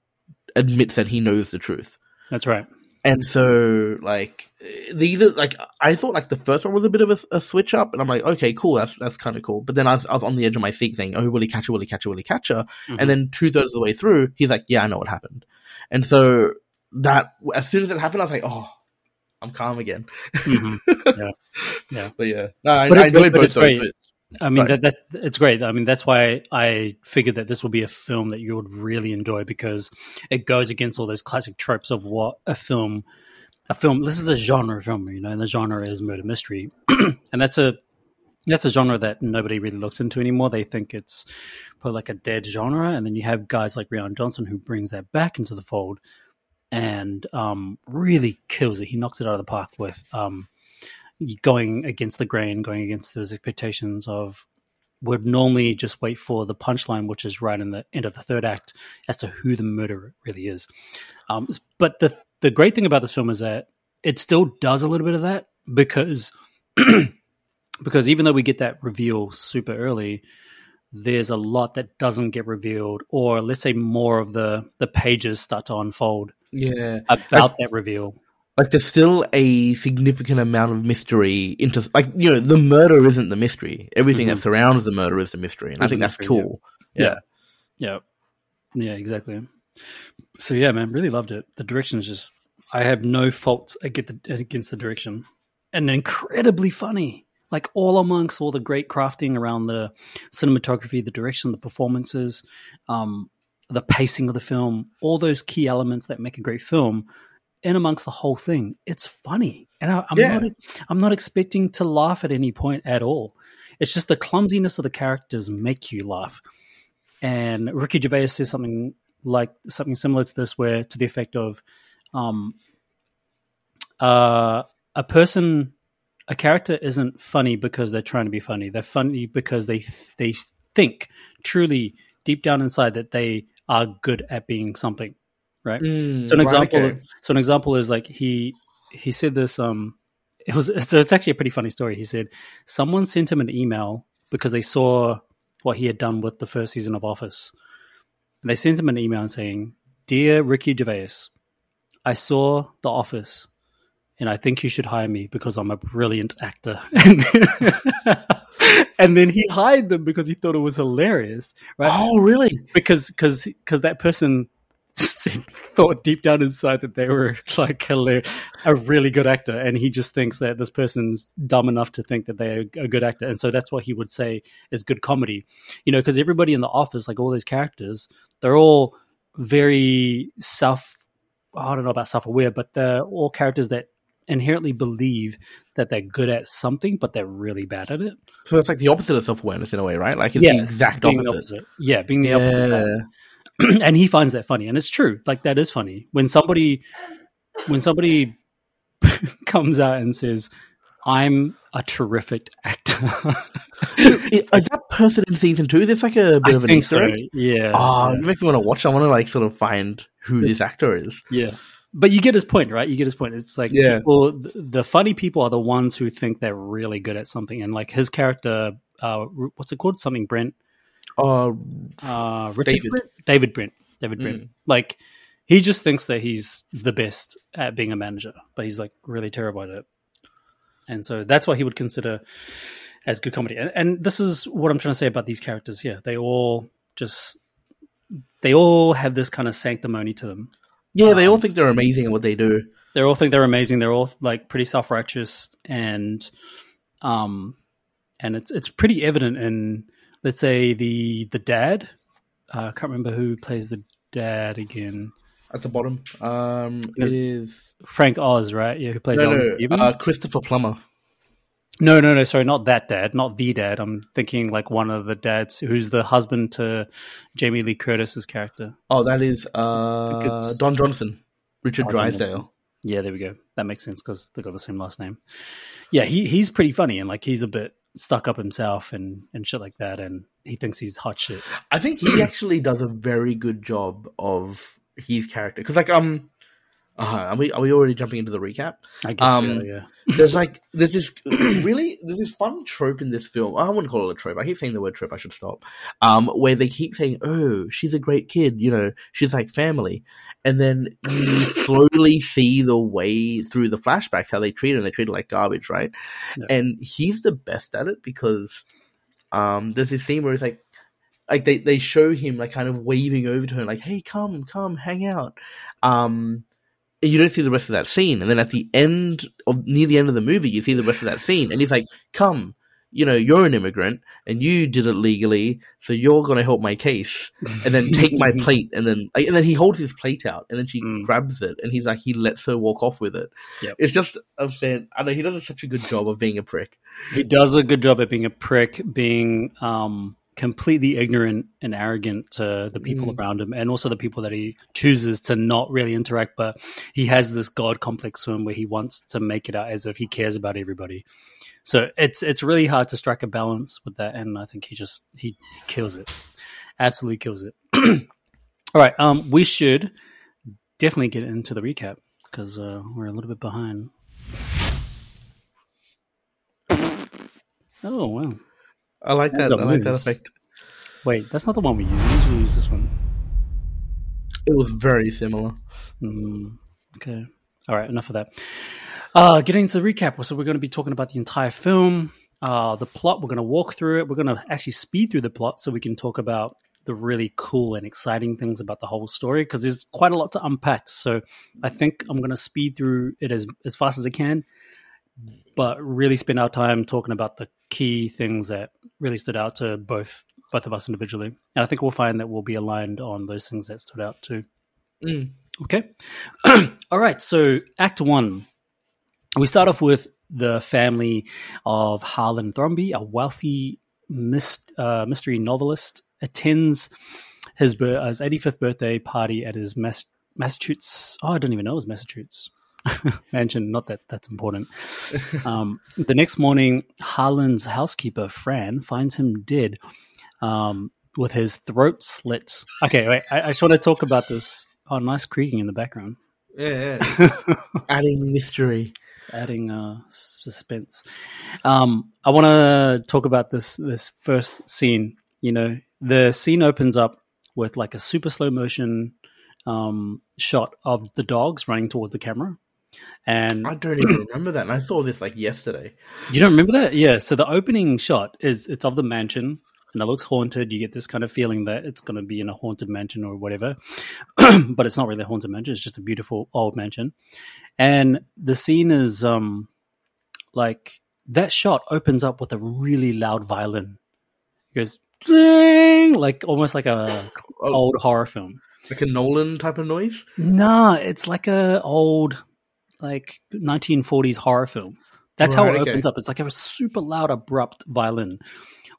admits that he knows the truth. That's right. And so, like, these are like I thought like the first one was a bit of a, a switch up, and I'm like, okay, cool, that's that's kind of cool. But then I was, I was on the edge of my seat, saying, "Oh, will he catch her? Will he catch her? Will he catch her?" Mhm. And then two thirds of the way through, he's like, "Yeah, I know what happened." And so that as soon as it happened, I was like, "Oh, I'm calm again." Mhm. Yeah. Yeah. But yeah, no, I, But I enjoyed but both those. I mean that that it's great. I mean that's why I figured that this will be a film that you would really enjoy because it goes against all those classic tropes of what a film a film this is a genre film, you know, and the genre is murder mystery. and that's a that's a genre that nobody really looks into anymore. They think it's probably like a dead genre, and then you have guys like Rian Johnson who brings that back into the fold and um, really kills it. He knocks it out of the park with um, going against the grain, going against those expectations of would normally just wait for the punchline, which is right in the end of the third act, as to who the murderer really is. Um, but the the great thing about this film is that it still does a little bit of that because because even though we get that reveal super early, there's a lot that doesn't get revealed, or let's say more of the the pages start to unfold Yeah, about that reveal. Like there's still a significant amount of mystery into like you know the murder isn't the mystery everything that Mhm. surrounds the murder is the mystery and i think that's mystery, yeah. cool yeah. Yeah. Yeah, exactly. So yeah, man, really loved it. The direction is just I have no faults against the, against the direction. And incredibly funny. Like all amongst all the great crafting around the cinematography, the direction, the performances, um, the pacing of the film, all those key elements that make a great film, in amongst the whole thing, it's funny. And I, I'm Yeah. not I'm not expecting to laugh at any point at all. It's just the clumsiness of the characters make you laugh. And Ricky Gervais says something like something similar to this, where to the effect of, um, uh, a person, a character isn't funny because they're trying to be funny. They're funny because they they think truly deep down inside that they are good at being something, right? Mm, So an right, example, okay. so an example is like he he said this. Um, it was so it's actually a pretty funny story. He said someone sent him an email because they saw what he had done with the first season of Office, and they sent him an email saying, "Dear Ricky Gervais, I saw The Office." And I think you should hire me because I'm a brilliant actor. And then, and then he hired them because he thought it was hilarious, right? Oh, really? because because because that person thought deep down inside that they were like a, a really good actor and he just thinks that this person's dumb enough to think that they're a good actor and so that's what he would say is good comedy you know because everybody in the office like all those characters they're all very self i don't know about self-aware but they're all characters that inherently believe that they're good at something but they're really bad at it So it's like the opposite of self awareness in a way, right? Like it's the exact opposite. opposite. Yeah, being the opposite. Of that. Yeah. and he finds that funny, and it's true. Like that is funny when somebody when somebody comes out and says, "I'm a terrific actor." Is that person in season two? This like a bit I of an Easter so. Yeah, Oh, yeah, you make me want to watch. I want to like sort of find who this actor is. yeah. But you get his point, right? You get his point. It's like Yeah. people, the funny people are the ones who think they're really good at something, and like his character, uh, what's it called? Something Brent, Oh, uh, Richard David. Brent? David Brent, David Brent. Mm. Like he just thinks that he's the best at being a manager, but he's like really terrible at it. And so that's what he would consider as good comedy. And, and this is what I'm trying to say about these characters here. They all just they all have this kind of sanctimony to them. yeah. They all think they're amazing at what they do. They all think they're amazing. They're all like pretty self righteous and um and it's it's pretty evident in let's say the the dad. Uh, I can't remember who plays the dad again. At the bottom, um, Is- is Frank Oz, right? Yeah, who plays no, no, Stevens? uh, Christopher Plummer. no, no, no. Sorry, not that dad, not the dad. I'm thinking like one of the dads who's the husband to Jamie Lee Curtis's character. Oh, that is uh, Don Johnson, Richard Oh, Drysdale. Yeah, there we go. That makes sense because they got the same last name. Yeah, he he's pretty funny and like he's a bit stuck up himself and and shit like that, and he thinks he's hot shit. I think he actually does a very good job of his character because, like, um, uh, are we are we already jumping into the recap? I guess. Um, are, yeah. There's like there's this really there's this fun trope in this film. I wouldn't call it a trope. I keep saying the word trope. I should stop. Um, where they keep saying, "Oh, she's a great kid," you know, she's like family, and then you slowly see the way through the flashbacks how they treat her. and They treat her like garbage, right? Yeah. And he's the best at it because um, there's this scene where it's like. Like they, they show him like kind of waving over to her like hey come come hang out um you don't see the rest of that scene. And then at the end of near the end of the movie, you see the rest of that scene, and he's like, "Come, you know, you're an immigrant, and you did it legally, so you're going to help my case, and then take my plate." And then, and then he holds his plate out, and then she Mm. grabs it, and he's like, he lets her walk off with it. Yep. It's just a fan. I know he does such a good job of being a prick. He does a good job at being a prick, being um, completely ignorant and arrogant to the people Mm. around him, and also the people that he chooses to not really interact. But he has this god complex to him where he wants to make it out as if he cares about everybody. So it's it's really hard to strike a balance with that, and I think he just he, he kills it, absolutely kills it. All right, um, we should definitely get into the recap because uh, we're a little bit behind. Oh wow! I like that. I like that effect. Wait, that's not the one we use. We use this one. It was very similar. Mm, okay. All right. Enough of that. Uh, getting into the recap. So we're going to be talking about the entire film, uh, the plot. We're going to walk through it. We're going to actually speed through the plot so we can talk about the really cool and exciting things about the whole story because there's quite a lot to unpack. So I think I'm going to speed through it as as fast as I can, but really spend our time talking about the key things that really stood out to both both of us individually. And I think we'll find that we'll be aligned on those things that stood out too. Mm. Okay. All right. So, Act One. We start off with the family of Harlan Thrombey, a wealthy myst- uh, mystery novelist, attends his, his 85th birthday party at his Mass- Massachusetts. Oh, I don't even know it was Massachusetts mansion. Not that that's important. Um, the next morning, Harlan's housekeeper, Fran, finds him dead um, with his throat slit. Okay, wait. I, I just want to talk about this. Oh, nice creaking in the background. Yeah, yeah. adding mystery. It's adding uh, suspense. Um, I want to talk about this this first scene. You know, the scene opens up with like a super slow motion um, shot of the dogs running towards the camera. And I don't even remember that. And I saw this like yesterday. you don't remember that? Yeah. So the opening shot is it's of the mansion and it looks haunted. You get this kind of feeling that it's going to be in a haunted mansion or whatever, but it's not really a haunted mansion. It's just a beautiful old mansion. And the scene is um like that shot opens up with a really loud violin. It goes ding, like almost like a Oh, old horror film. like a Nolan type of noise. Nah, it's like a old like 1940s horror film. That's how it okay. opens up. It's like a super loud, abrupt violin,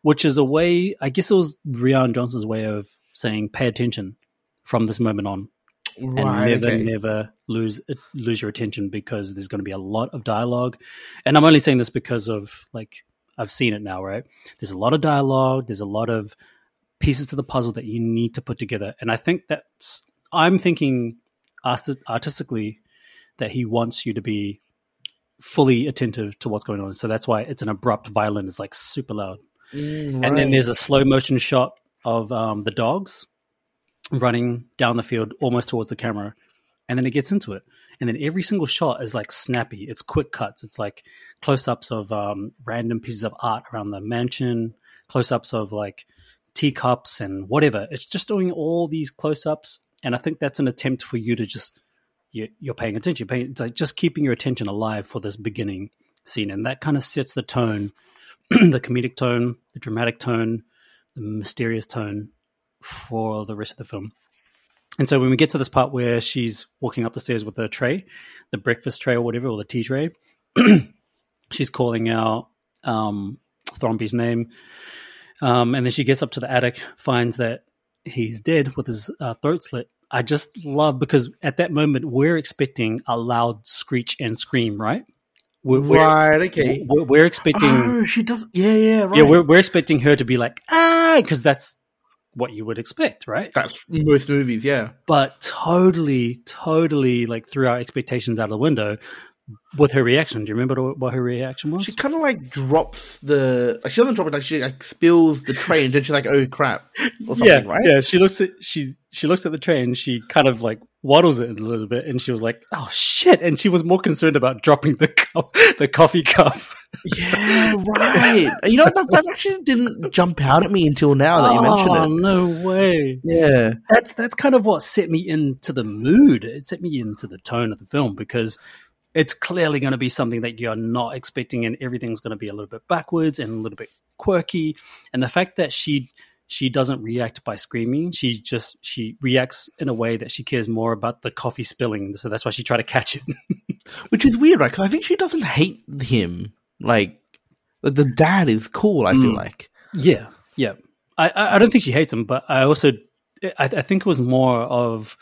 which is a way. I guess it was Rian Johnson's way of saying, "Pay attention from this moment on, and never, okay. never lose lose your attention because there's going to be a lot of dialogue." And I'm only saying this because of like I've seen it now. Right? There's a lot of dialogue. There's a lot of pieces to the puzzle that you need to put together, and I think that's. I'm thinking artistically that he wants you to be fully attentive to what's going on. So that's why it's an abrupt violin. It's like super loud. Mm, And then there's a slow motion shot of um, the dogs running down the field almost towards the camera. And then it gets into it. And then every single shot is like snappy. It's quick cuts. It's like close ups of um, random pieces of art around the mansion, close ups of like teacups and whatever. It's just doing all these close ups. And I think that's an attempt for you to just, you, you're paying attention. You're paying, it's like just keeping your attention alive for this beginning scene. And that kind of sets the tone, the comedic tone, the dramatic tone, the mysterious tone for the rest of the film. And so when we get to this part where she's walking up the stairs with her tray, the breakfast tray or whatever, or the tea tray, she's calling out um, name. Um, and then she gets up to the attic, finds that he's dead with his uh, throat slit. I just love because at that moment we're expecting a loud screech and scream, right? We're, we're- right. Okay. we're, we're expecting Oh, she does. Yeah, yeah. Right. yeah, we're we're expecting her to be like ah, because that's what you would expect, right? That's most movies. Yeah. But totally, totally like threw our expectations out of the window with her reaction. Do you remember what her reaction was? She kind of like drops the. Like she doesn't drop it. Like she like spills the tray, and then she's like, "Oh crap!" or something, yeah, right? yeah. She looks at she she looks at the tray and she kind of like waddles it a little bit, and she was like, "Oh shit!" And she was more concerned about dropping the cup, the coffee cup. Yeah, right. you know that, that actually didn't jump out at me until now that you mentioned it. oh, it. no way! Yeah. that's that's kind of what set me into the mood. It set me into the tone of the film because it's clearly going to be something that you're not expecting, and everything's going to be a little bit backwards and a little bit quirky. And the fact that she she doesn't react by screaming, she just she reacts in a way that she cares more about the coffee spilling. So that's why she tried to catch it. Which is weird, right? Because I think she doesn't hate him. Like, the dad is cool. I feel Mm. like. yeah, yeah. I I I don't think she hates him, but I also I, I think it was more of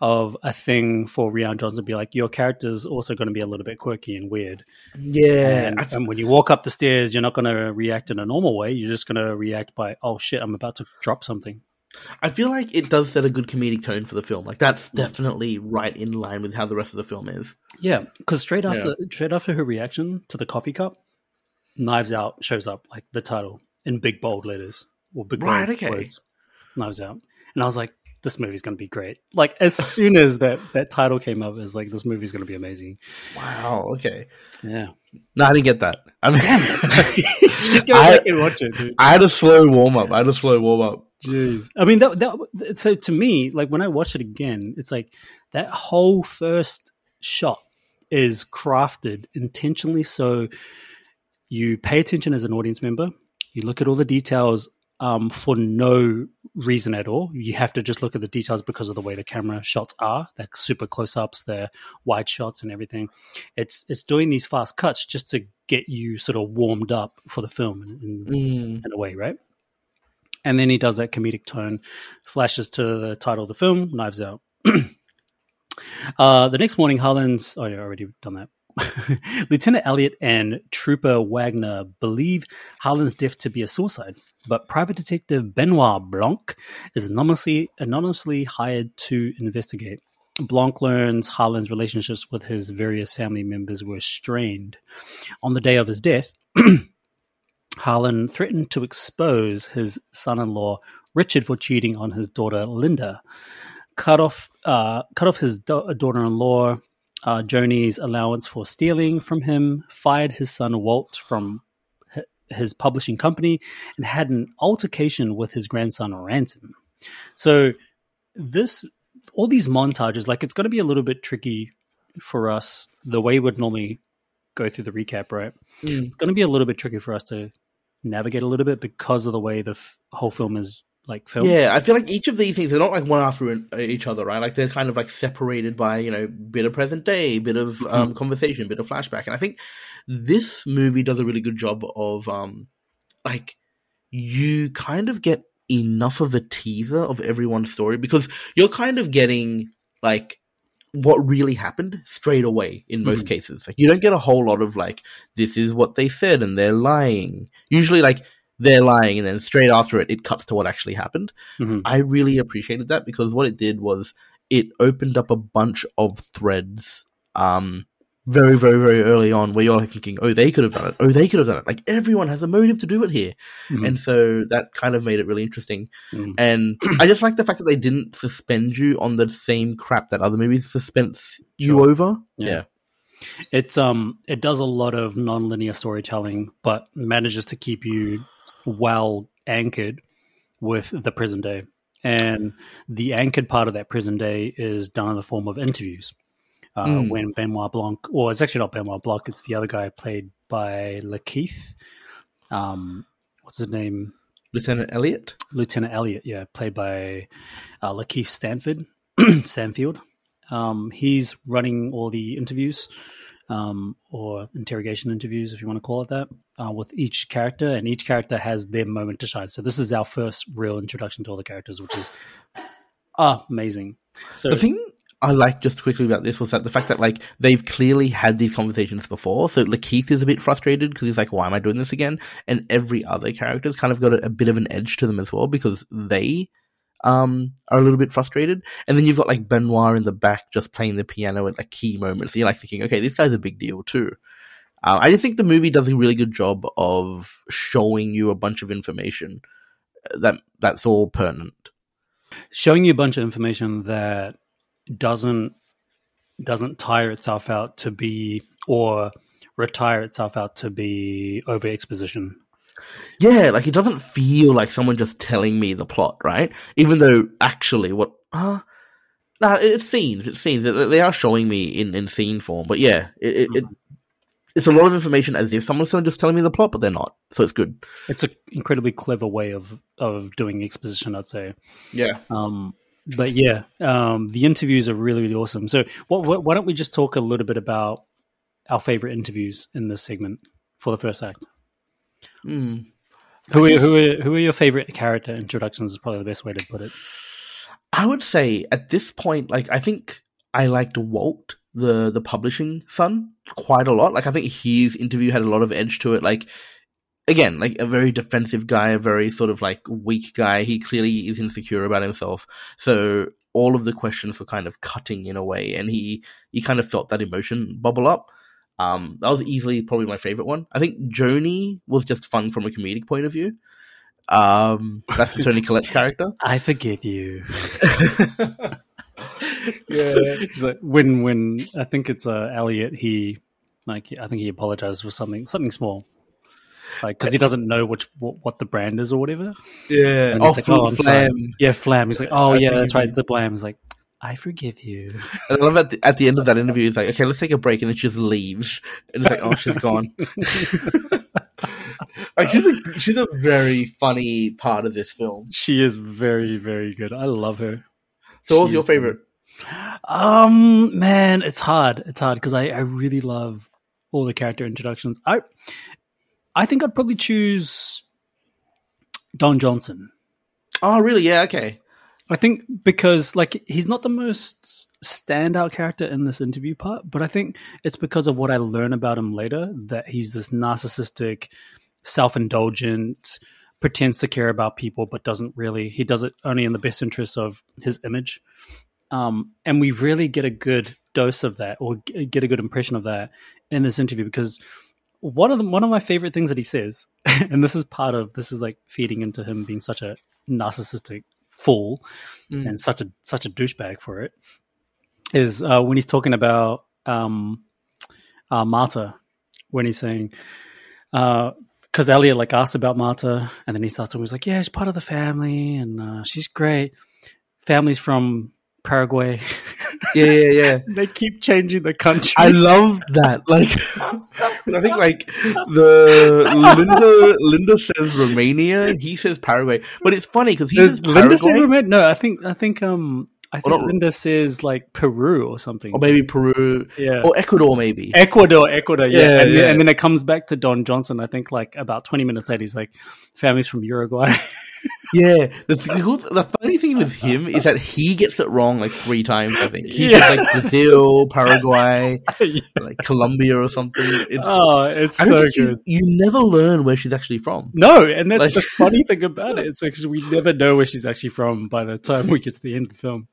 of a thing for Rian Johnson to be like, your character's also going to be a little bit quirky and weird. Yeah. and, I- and when you walk up the stairs, you're not going to react in a normal way. You're just going to react by, oh shit, I'm about to drop something. I feel like it does set a good comedic tone for the film. Like that's definitely right in line with how the rest of the film is. Yeah, because straight after straight after her reaction to the coffee cup, Knives Out shows up like the title in big bold letters or big Right, bold okay. words. Knives Out, and I was like, this movie's going to be great. Like as soon as that that title came up, it's like this movie's going to be amazing. Wow. Okay. Yeah, No, I didn't get that. I, you should go I- back and watch it, dude. I had a slow warm up. I had a slow warm up. Jeez. I mean, that, that, so to me, like when I watch it again, it's like that whole first shot is crafted intentionally so you pay attention as an audience member, you look at all the details um, for no reason at all. You have to just look at the details because of the way the camera shots are, the super close ups, the wide shots, and everything. It's it's doing these fast cuts just to get you sort of warmed up for the film in, in Mm. in a way, right? And then he does that comedic tone, flashes to the title of the film, Knives Out. uh, the next morning, Harlan's. Oh, yeah, I already done that. Lieutenant Elliot and Trooper Wagner believe Harlan's death to be a suicide, but Private Detective Benoit Blanc is anonymously, anonymously hired to investigate. Blanc learns Harlan's relationships with his various family members were strained. On the day of his death, Harlan threatened to expose his son-in-law Richard for cheating on his daughter Linda. Cut off, uh, cut off his da- daughter-in-law uh, Joni's allowance for stealing from him. Fired his son Walt from his publishing company, and had an altercation with his grandson Ransom. So this, all these montages, like it's going to be a little bit tricky for us. The way we'd normally go through the recap, right? Mm. It's going to be a little bit tricky for us to navigate a little bit because of the way the f- whole film is like filmed. Yeah, I feel like each of these things are not like one after each other, right? Like they're kind of like separated by you know bit of present day, bit of um, conversation, bit of flashback, and I think this movie does a really good job of um like you kind of get enough of a teaser of everyone's story because you're kind of getting like what really happened straight away in most Mhm. cases. Like you don't get a whole lot of like this is what they said and they're lying. Usually like they're lying and then straight after it it cuts to what actually happened. Mhm. I really appreciated that because what it did was it opened up a bunch of threads um very very very early on where you're like thinking oh they could have done it oh they could have done it like everyone has a motive to do it here Mhm. and so that kind of made it really interesting Mhm. and i just like the fact that they didn't suspend you on the same crap that other movies suspense you Sure. over Yeah. yeah It's um it does a lot of non-linear storytelling, but manages to keep you well anchored with the present day. And the anchored part of that present day is done in the form of interviews. Uh, Mm. When Benoit Blanc, or it's actually not Benoit Blanc, it's the other guy played by LaKeith. Um, what's his name? lieutenant elliot Lieutenant Elliot, yeah, played by uh, LaKeith Stanford, Stanfield. Um, he's running all the interviews, um, or interrogation interviews, if you want to call it that, uh, with each character, and each character has their moment to shine. So this is our first real introduction to all the characters, which is amazing. So the thing I like just quickly about this was that the fact that like they've clearly had these conversations before. So LaKeith is a bit frustrated because he's like, "Why am I doing this again?" And every other character's kind of got a, a bit of an edge to them as well because they um are a little bit frustrated. And then you've got like Benoit in the back just playing the piano at like key moments. So you're like thinking, "Okay, this guy's a big deal too." Uh, I just think the movie does a really good job of showing you a bunch of information that that's all pertinent. showing you a bunch of information that doesn't doesn't tire itself out to be or retire itself out to be over exposition. Yeah, like it doesn't feel like someone just telling me the plot, right? Even though actually, what? Uh, nah, it, it's scenes. It's scenes. They, they are showing me in, in scene form, but yeah, it, it, it it's a lot of information as if someone's just telling me the plot, but they're not. So it's good. It's an incredibly clever way of of doing exposition, I'd say. Yeah. Um, but yeah, um, the interviews are really really awesome. So, what, what, why don't we just talk a little bit about our favorite interviews in this segment for the first act? Mm. Who I are, guess- who are who are your favorite character introductions? Is probably the best way to put it. I would say at this point, like I think I liked Walt, the the publishing son, quite a lot. Like I think his interview had a lot of edge to it. Like again, like a very defensive guy, a very sort of like weak guy. He clearly is insecure about himself. So all of the questions were kind of cutting in a way, and he he kind of felt that emotion bubble up. Um, that was easily probably my favorite one. I think Joni was just fun from a comedic point of view. Um, that's Toni Collette's character. I forgive you. Yeah. Like when when I think it's uh, Elliot. He like I think he apologized for something something small, like because he doesn't know which what, what the brand is or whatever. Yeah. And Oh, he's like, "Oh, I'm sorry." Flam. Yeah, Flam. He's like, oh I yeah, that's right. The Blam. He's like, I forgive you. And I love at the, at the end of that interview, he's like, okay, let's take a break. And then she just leaves. And it's like, oh, she's gone. like, she's, a, she's a very funny part of this film. she is very very good. I love her. So, what's your favorite? Um, man, it's hard. It's hard because I, I really love all the character introductions. I I think I'd probably choose Don Johnson. Oh, really? Yeah, okay. I think because like he's not the most standout character in this interview part, but I think it's because of what I learn about him later that he's this narcissistic, self-indulgent, pretends to care about people but doesn't really. He does it only in the best interest of his image. Um, and we really get a good dose of that, or get a good impression of that in this interview because one of the one of my favorite things that he says, and this is part of this is like feeding into him being such a narcissistic fool Mm. and such a such a douchebag for it, is uh, when he's talking about um, uh, Marta, when he's saying, because Elliot like asks about Marta, and then he starts always like, yeah, she's part of the family, and uh, she's great. Family's from Paraguay. Yeah, yeah, yeah. they keep changing the country. I love that. Like, I think like the Linda Linda says Romania, he says Paraguay, but it's funny because he Does says Linda say Paraguay, Romania? No, I think I think um I think not- Linda says like Peru or something. or maybe Peru yeah. or Ecuador, maybe. Ecuador, Ecuador, yeah. Yeah, and, yeah. Then, and then it comes back to Don Johnson. I think like about 20 minutes later, he's like, families from Uruguay. Yeah, the, cool- the funny thing with him is that he gets it wrong like three times. I think he Yeah. like Brazil, Paraguay, like Colombia or something. It's, oh, it's so think you, good. you never learn where she's actually from. No, and that's Like- the funny thing about it. It's because we never know where she's actually from by the time we get to the end of the film.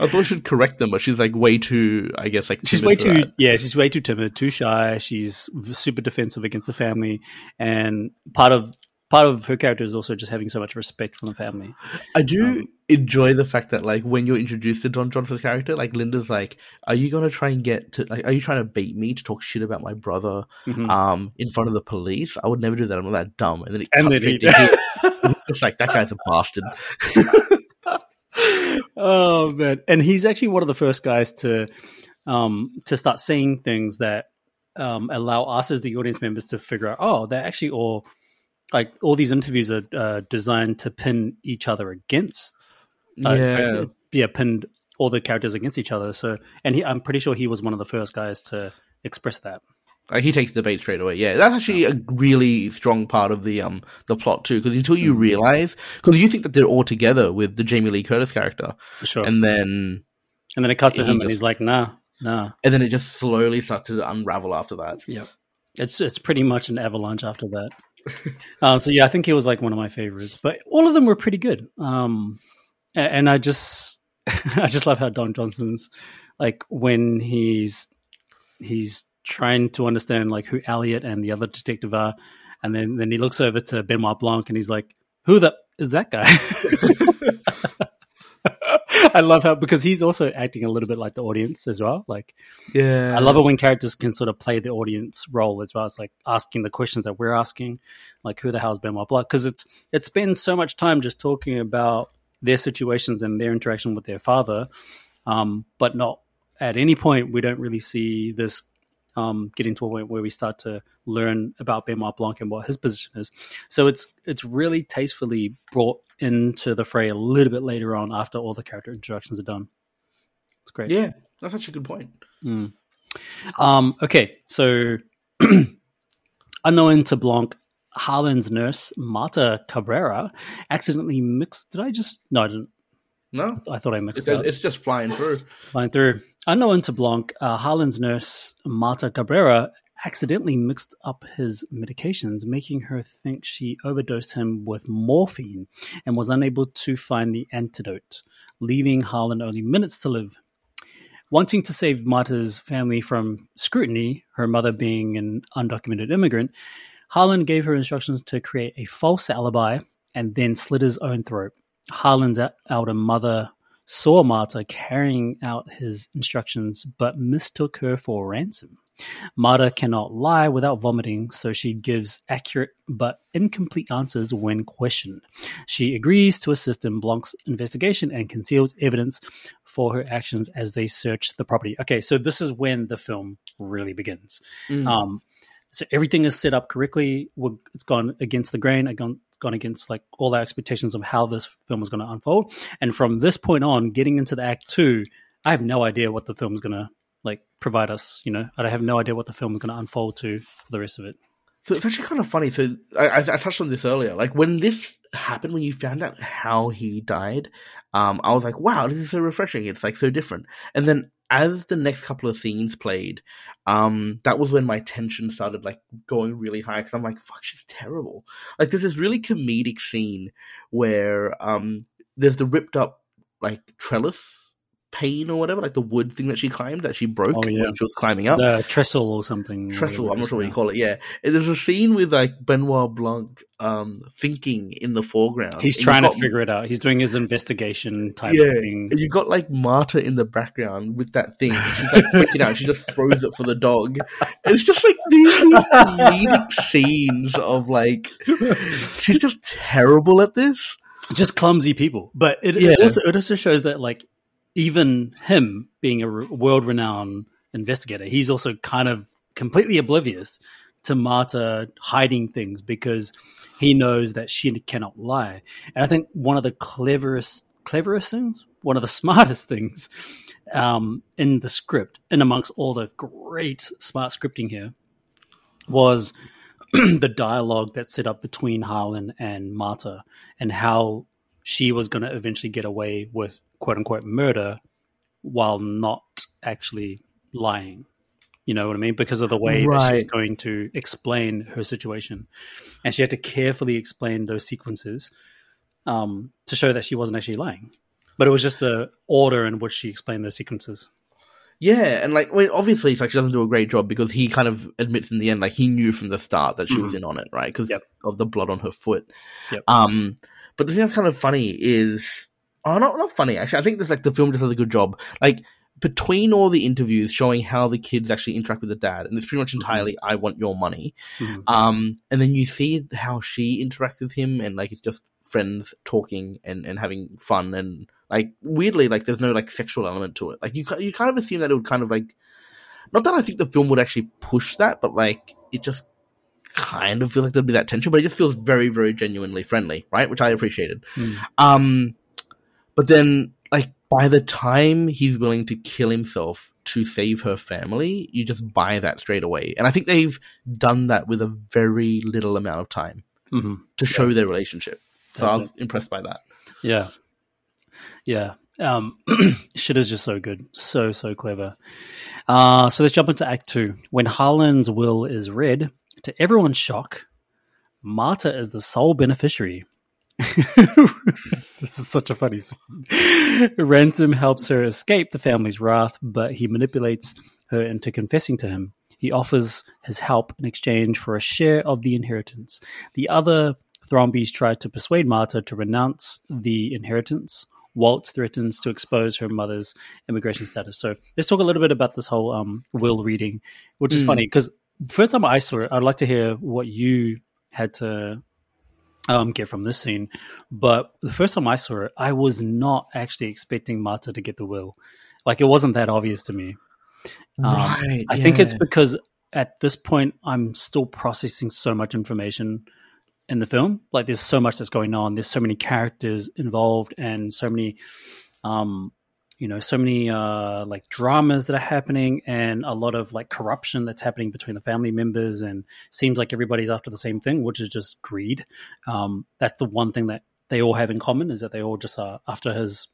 I thought I should correct them, but she's like way too. I guess like She's way too, that. yeah, she's way too timid, too shy. She's super defensive against the family, and part of part of her character is also just having so much respect for the family. I do Um, enjoy the fact that like when you're introduced to Don Johnson's character, like Linda's like, "Are you gonna try and get to? Like, are you trying to bait me to talk shit about my brother Mhm. um in front of the police? I would never do that. I'm not that dumb." And then it And cuts then he-. It's like that guy's a bastard. oh man and he's actually one of the first guys to um to start saying things that um allow us as the audience members to figure out oh they're actually all like all these interviews are uh, designed to pin each other against uh, yeah. yeah pinned all the characters against each other so and he, i'm pretty sure he was one of the first guys to express that Like, he takes the bait straight away. Yeah, that's actually a really strong part of the um the plot too. Because until you realize, because you think that they're all together with the Jamie Lee Curtis character, for sure and then and then it cuts to him and he's like nah nah and then it just slowly starts to unravel after that. Yep. It's it's pretty much an avalanche after that. um, so yeah, I think he was like one of my favorites, but all of them were pretty good. Um, and I just I just love how Don Johnson's like when he's he's trying to understand like who Elliot and the other detective are, and then then he looks over to Benoit Blanc and he's like, "Who the is that guy?" I love how because he's also acting a little bit like the audience as well. Like Yeah, I love it when characters can sort of play the audience role as well as like asking the questions that we're asking, like who the hell's Benoit Blanc? Because it's it spends so much time just talking about their situations and their interaction with their father, um, but not at any point we don't really see this um, getting to a point where we start to learn about Benoit Blanc and what his position is. So it's it's really tastefully brought into the fray a little bit later on after all the character introductions are done. It's great. Yeah, that's actually a good point. Mm. Um, okay, so unknown to Blanc, Harlan's nurse, Marta Cabrera, accidentally mixed. Did I just? No, I didn't. No, I thought I mixed it up. it's just flying through. Flying through. Unknown to Blanc, uh, Harlan's nurse, Marta Cabrera, accidentally mixed up his medications, making her think she overdosed him with morphine and was unable to find the antidote, leaving Harlan only minutes to live. Wanting to save Marta's family from scrutiny, her mother being an undocumented immigrant, Harlan gave her instructions to create a false alibi and then slit his own throat. Harlan's elder mother saw Marta carrying out his instructions but mistook her for Ransom. Marta cannot lie without vomiting, so she gives accurate but incomplete answers when questioned. She agrees to assist in Blanc's investigation and conceals evidence for her actions as they search the property. Okay, so this is when the film really begins. Mm. Um, so everything is set up correctly. We're, it's gone against the grain. It's gone, against like all our expectations of how this film was going to unfold. And from this point on, getting into the act two, I have no idea what the film is going to like provide us. You know, I have no idea what the film is going to unfold to for the rest of it. So it's actually kind of funny. So I, I, I touched on this earlier. Like when this happened, when you found out how he died, um, I was like, "Wow, this is so refreshing. It's like so different." And then as the next couple of scenes played, um, that was when my tension started like going really high because I'm like, "Fuck, she's terrible." Like there's this really comedic scene where um, there's the ripped up like trellis pane or whatever, like the wood thing that she climbed that she broke Oh, yeah. when she was climbing up. The trestle or something. Trestle, I'm not sure what you call it. Yeah, And there's a scene with like Benoit Blanc um, thinking in the foreground. He's And trying to figure it out. He's doing his investigation type Yeah, thing. and you've got like Marta in the background with that thing. She's like freaking out. She just throws it for the dog. And it's just like these, these comedic scenes of like she's just terrible at this. just clumsy people. But it, Yeah. it also it also shows that like even him being a world renowned investigator, he's also kind of completely oblivious to Marta hiding things because he knows that she cannot lie. And I think one of the cleverest cleverest things, one of the smartest things um, in the script, and amongst all the great smart scripting here, was the dialogue that's set up between Harlan and Marta and how she was going to eventually get away with quote unquote murder while not actually lying. You know what I mean? Because of the way that she's going to explain her situation. And she had to carefully explain those sequences um, to show that she wasn't actually lying. But it was just the order in which she explained those sequences. Yeah, and like, I mean, obviously, like she doesn't do a great job because he kind of admits in the end, like he knew from the start that she was in on it, right? Because Yep. of the blood on her foot. Yep. Um, but the thing that's kind of funny is, oh, not not funny actually. I think this like the film just does a good job. Like between all the interviews showing how the kids actually interact with the dad, and it's pretty much entirely "I want your money." Mhm. Um, and then you see how she interacts with him, and like it's just friends talking and, and having fun, and like weirdly, like there's no like sexual element to it. Like you you kind of assume that it would kind of like, not that I think the film would actually push that, but like it just kind of feels like there'd be that tension, but it just feels very very genuinely friendly, right? Which I appreciated. Mm. Um, but then like by the time he's willing to kill himself to save her family, you just buy that straight away. And I think they've done that with a very little amount of time Mhm. to show their relationship. So That's I was impressed by that. Yeah. Yeah. Um, shit is just so good. So, so clever. Uh, so let's jump into Act Two. When Harlan's will is read, to everyone's shock, Marta is the sole beneficiary. this is such a funny scene. Ransom helps her escape the family's wrath, but he manipulates her into confessing to him. He offers his help in exchange for a share of the inheritance. The other Thrombeys try to persuade Marta to renounce the inheritance. Walt threatens to expose her mother's immigration status. So let's talk a little bit about this whole um, will reading, which is Mm. funny because first time I saw it, I'd like to hear what you had to um, get from this scene. But the first time I saw it, I was not actually expecting Marta to get the will. Like it wasn't that obvious to me. Um, right. I think it's because at this point I'm still processing so much information in the film. Like there's so much that's going on. There's so many characters involved and so many um you know, so many uh like dramas that are happening and a lot of like corruption that's happening between the family members and seems like everybody's after the same thing, which is just greed. Um that's the one thing that they all have in common is that they all just are after his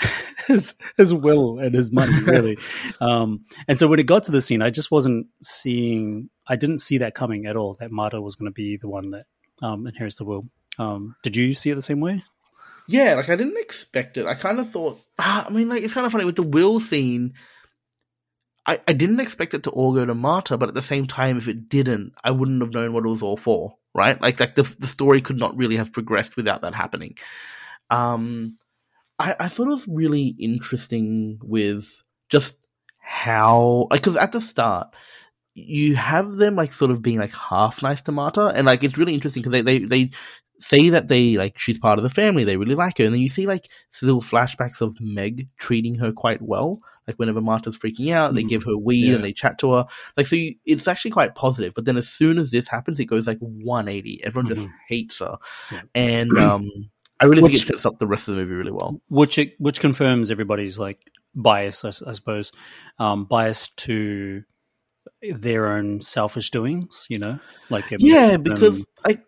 his his will and his money really. Um and so when it got to the scene i just wasn't seeing i didn't see that coming at all that marta was going to be the one that um inherits the will. Um did you see it the same way Yeah, like I didn't expect it. I kind of thought, ah, I mean, like it's kind of funny with the will scene. I, I didn't expect it to all go to Marta, but at the same time, if it didn't, I wouldn't have known what it was all for, right? Like, like the the story could not really have progressed without that happening. Um, I, I thought it was really interesting with just how, like, because at the start, you have them like sort of being like half nice to Marta, and like it's really interesting because they, they they say that they like she's part of the family, they really like her, and then you see like little flashbacks of Meg treating her quite well. Like whenever Marta's freaking out, they Mhm. give her weed Yeah. and they chat to her. Like so, you, it's actually quite positive. But then as soon as this happens, it goes like 180. Everyone just Mhm. hates her, Yeah. and um, I really think it sets up the rest of the movie really well. which it, which confirms everybody's like bias I suppose um bias to their own selfish doings you know like Yeah, because um, like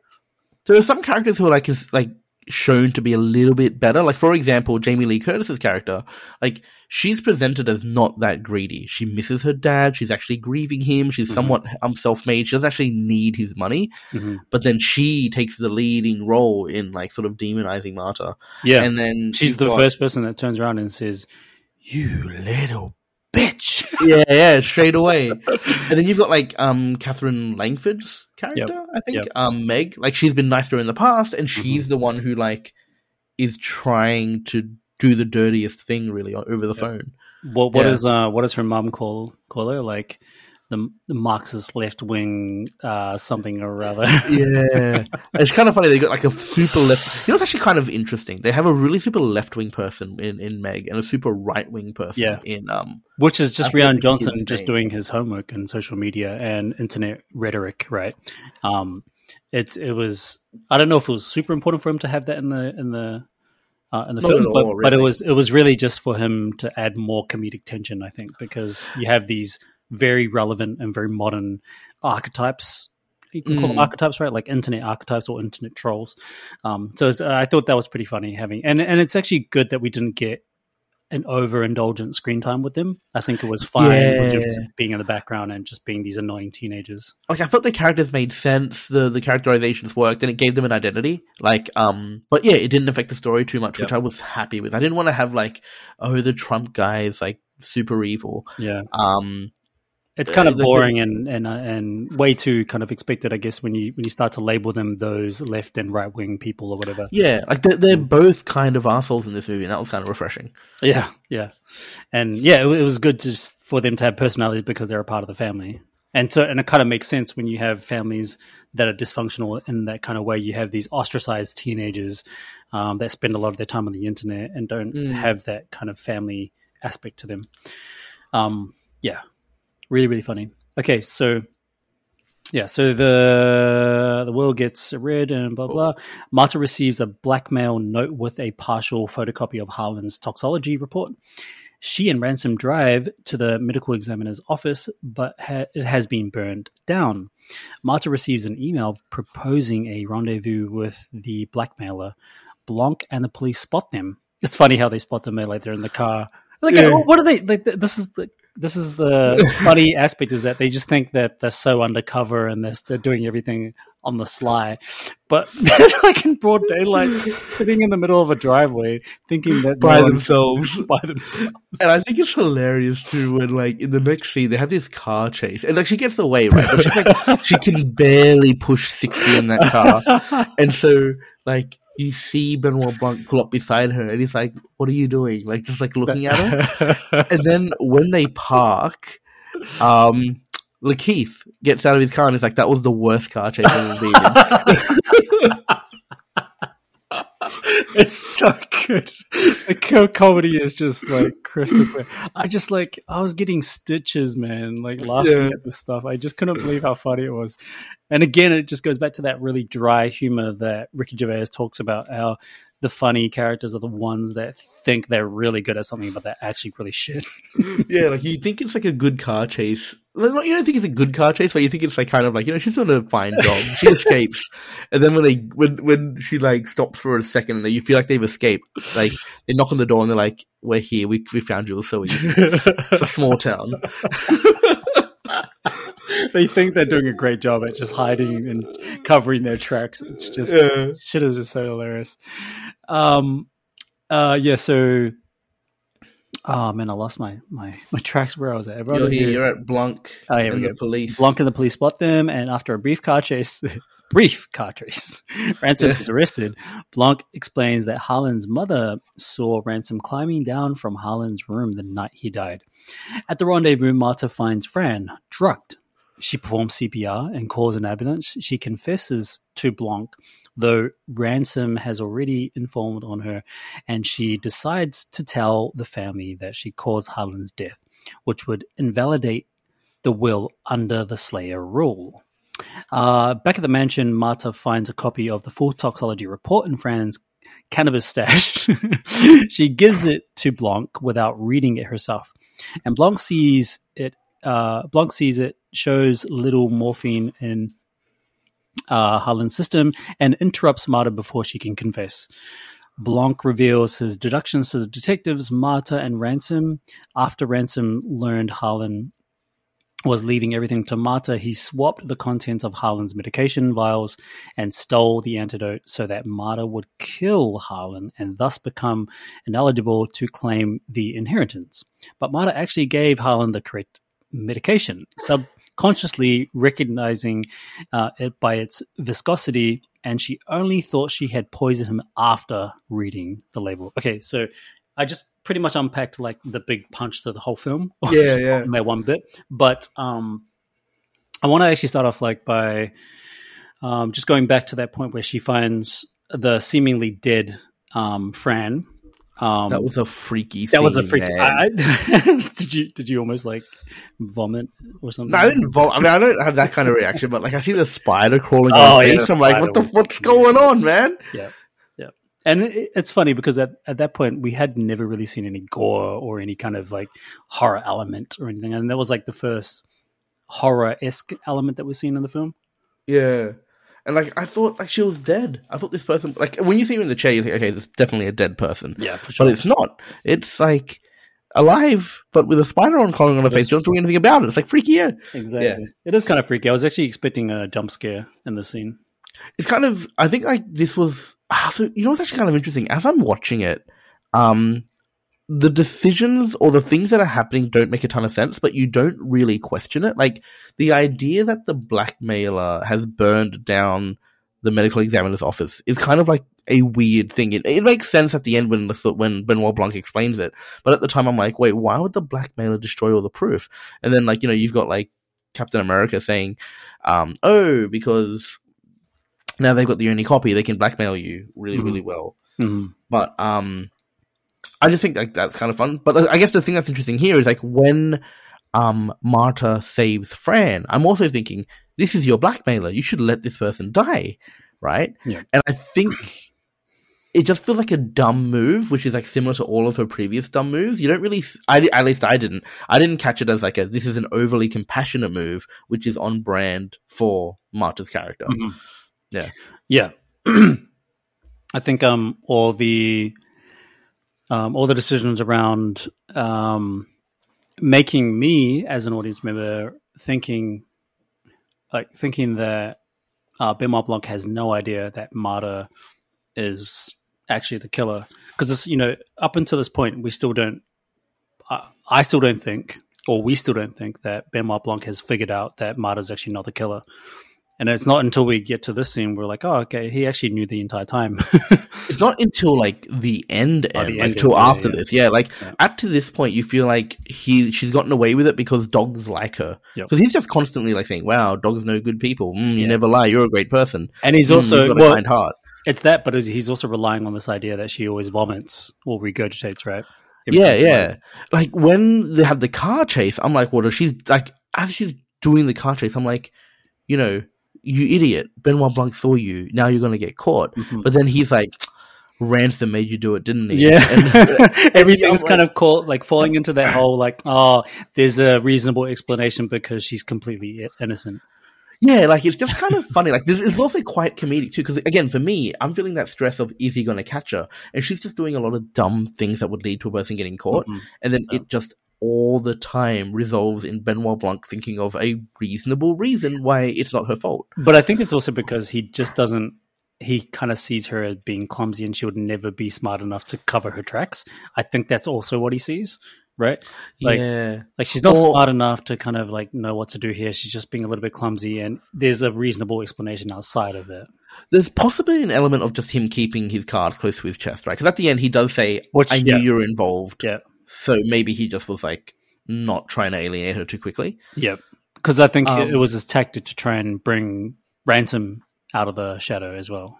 there are some characters who are like like shown to be a little bit better. Like for example, Jamie Lee Curtis's character, like she's presented as not that greedy. She misses her dad. She's actually grieving him. She's Mhm. somewhat um self-made. She doesn't actually need his money, mhm. but then she takes the leading role in like sort of demonizing Marta. yeah And then she's you've the got- first person that turns around and says "You little bitch." yeah, yeah, straight away. and then you've got like um Katherine Langford's character, I think, yep. um Meg. Like she's been nice to her in the past, and she's Mm-hmm. the one who like is trying to do the dirtiest thing really over the phone. What what Yeah. is uh what does her mum call call her like the, the Marxist left wing uh something or other? Yeah, it's kind of funny. They got like a super left. You know, it's actually kind of interesting. They have a really super left wing person in in Meg, and a super right wing person Yeah. in um. Which is just Rian Johnson just name. doing his homework in social media and internet rhetoric, right? Um, it's it was I don't know if it was super important for him to have that in the in the uh, in the Not film, at but, all, but it was it was really just for him to add more comedic tension, I think, because you have these very relevant and very modern archetypes. You can call them Mm. archetypes, right? Like internet archetypes or internet trolls. Um, so uh, I thought that was pretty funny having, and and it's actually good that we didn't get an overindulgent screen time with them. I think it was fine Yeah. just being in the background and just being these annoying teenagers. like I felt the characters made sense, the the characterizations worked, and it gave them an identity. Like, um, but yeah, it didn't affect the story too much, which I was happy with. I didn't want to have like, oh, the Trump guys like super evil. Yeah, Um, it's kind Uh, of the- boring and and uh, and way too kind of expected, I guess, when you when you start to label them those left and right wing people or whatever. yeah, like they're, they're both kind of assholes in this movie, and that was kind of refreshing. Yeah, yeah, and yeah, it, it was good just for them to have personalities because they're a part of the family, and so and it kind of makes sense when you have families that are dysfunctional in that kind of way. You have these ostracized teenagers um, that spend a lot of their time on the internet and don't Mm. have that kind of family aspect to them. Um, yeah, really, really funny. Okay, so. Yeah, so the the world gets read and blah blah. Marta receives a blackmail note with a partial photocopy of Harlan's toxology report. She and Ransom drive to the medical examiner's office, but ha- it has been burned down. Marta receives an email proposing a rendezvous with the blackmailer. Blanc and the police spot them. It's funny how they spot them. They're like they're in the car. Like, Yeah. what are they? Like, this is the this is the funny aspect is that they just think that they're so undercover and they're, they're doing everything on the sly, but they're like in broad daylight, sitting in the middle of a driveway, thinking that By no themselves. by themselves. And I think it's hilarious too when like in the next scene they have this car chase and like she gets away right, but she's like she can barely push sixty in that car, and so like you see Benoit Blanc pull up beside her and he's like, "What are you doing?" Like just like looking at her, and then when they park, um. LaKeith gets out of his car and he's like, "That was the worst car chase I've ever been in." it's so good. The co- comedy is just like crystal clear. I just like I was getting stitches, man. Like laughing Yeah. at this stuff. I just couldn't believe how funny it was. And again, it just goes back to that really dry humor that Ricky Gervais talks about. How the funny characters are the ones that think they're really good at something, but they're actually really shit. Yeah, like you think it's like a good car chase. You don't think it's a good car chase, but you think it's like kind of like you know she's doing a fine job. She escapes, and then when they when when she like stops for a second, and you feel like they've escaped. Like they knock on the door and they're like, "We're here. We we found you. So easy. It's a small town." they think they're doing a great job at just hiding and covering their tracks. It's just Yeah. shit is just so hilarious. Um, uh, yeah. So, oh man, I lost my my my tracks where I was at. Everyone You're here. You're at Blanc Oh, here we and the go. police. Blanc and the police spot them, and after a brief car chase, brief car chase, Ransom Yeah. is arrested. Blanc explains that Harlan's mother saw Ransom climbing down from Harlan's room the night he died. At the rendezvous, Marta finds Fran drugged. She performs CPR and calls an ambulance. She confesses to Blanc, though Ransom has already informed on her, and she decides to tell the family that she caused Harlan's death, which would invalidate the will under the Slayer rule. Uh, back at the mansion, Marta finds a copy of the full toxology report in Fran's cannabis stash. she gives it to Blanc without reading it herself, and Blanc sees it. Uh, Blanc sees it shows little morphine in uh, Harlan's system and interrupts Marta before she can confess. Blanc reveals his deductions to the detectives, Marta and Ransom, after Ransom learned Harlan was leaving everything to Marta, he swapped the contents of Harlan's medication vials and stole the antidote so that Marta would kill Harlan and thus become ineligible to claim the inheritance. But Marta actually gave Harlan the correct medication, subconsciously recognizing uh, it by its viscosity, and she only thought she had poisoned him after reading the label. Okay, so I just pretty much unpacked like the big punch to the whole film. Yeah, yeah. in that one bit. But um, I want to actually start off like by um, just going back to that point where she finds the seemingly dead um, Fran. Um, That was a freaky. Thing. That was a scene, freak. I, I- did you did you almost like vomit or something? No, I didn't. Vol- I mean, I don't have that kind of reaction, but like I see the spider crawling Oh, on yeah, face. I'm like, what the what's going on, man? Yeah, yeah. And it, it's funny because at, at that point we had never really seen any gore or any kind of like horror element or anything, and that was like the first horror esque element that we've seen in the film. Yeah. And like I thought, like she was dead. I thought this person, like when you see her in the chair, you think, okay, this is definitely a dead person. Yeah, for sure. But it's not. It's like alive, but with a spider on crawling on her face. Don't do anything about it. It's like freaky. Yeah. Exactly. It is kind of freaky. I was actually expecting a jump scare in the scene. it's kind of I think like this was ah, so you know what's actually kind of interesting as I'm watching it um the decisions or the things that are happening don't make a ton of sense but you don't really question it like the idea that the blackmailer has burned down the medical examiner's office is kind of like a weird thing it, it makes sense at the end when the when Benoit Blanc explains it but at the time I'm like wait why would the blackmailer destroy all the proof and then like you know you've got like Captain America saying um oh because now they've got the only copy, they can blackmail you really, Mhm. really well. Mhm. But um, I just think like that's kind of fun. But I guess the thing that's interesting here is like when um Marta saves Fran, I'm also thinking this is your blackmailer. You should let this person die, right? Yeah. And I think it just feels like a dumb move, which is like similar to all of her previous dumb moves. You don't really, I at least I didn't. I didn't catch it as like a this is an overly compassionate move, which is on brand for Marta's character. Mhm. Yeah. Yeah. I think um all the um all the decisions around um making me as an audience member thinking like thinking that uh Benoit Blanc has no idea that Marta is actually the killer. Because it's you know up until this point we still don't I, I still don't think or we still don't think that Benoit Blanc has figured out that Marta's actually not the killer and it's not until we get to this scene we're like, oh, okay, he actually knew the entire time. It's not until like the end, Oh, end the like end, till yeah, after yeah. this. Yeah, like Yeah. up to this point, you feel like he she's gotten away with it because dogs like her. Yep. Because he's just constantly like saying, "Wow, dogs know good people. Mm, you never lie. You're a great person. and he's Mm, also got well, a kind heart." it's that, but he's also relying on this idea that she always vomits or regurgitates, right? Yeah, yeah. Like when they have the car chase, I'm like, "What?" Well, she's like, as she's doing the car chase, I'm like, you know, you idiot. Benoit Blanc saw you. Now you're gonna get caught. Mhm. But then he's like, "Ransom made you do it, didn't he?" Yeah, And- everything's kind of caught like falling into that whole like, oh, there's a reasonable explanation because she's completely innocent. Yeah, like it's just kind of funny. Like it's also quite comedic too, because again, for me, I'm feeling that stress of is he going to catch her, and she's just doing a lot of dumb things that would lead to a person getting caught, Mhm. and then Yeah. it just all the time resolves in Benoit Blanc thinking of a reasonable reason why it's not her fault. But I think it's also because he just doesn't. He kind of sees her as being clumsy, and she would never be smart enough to cover her tracks. I think that's also what he sees, right? Like- yeah, Like she's not Or- smart enough to kind of like know what to do here. She's just being a little bit clumsy, and there's a reasonable explanation outside of it. there's possibly an element of just him keeping his cards close to his chest, right? Because at the end he does say, Which- "I knew yeah. you were involved," Yeah, so maybe he just was like not trying to alienate her too quickly. yeah. Because I think Um, it was his tactic to try and bring ransom out of the shadow as well.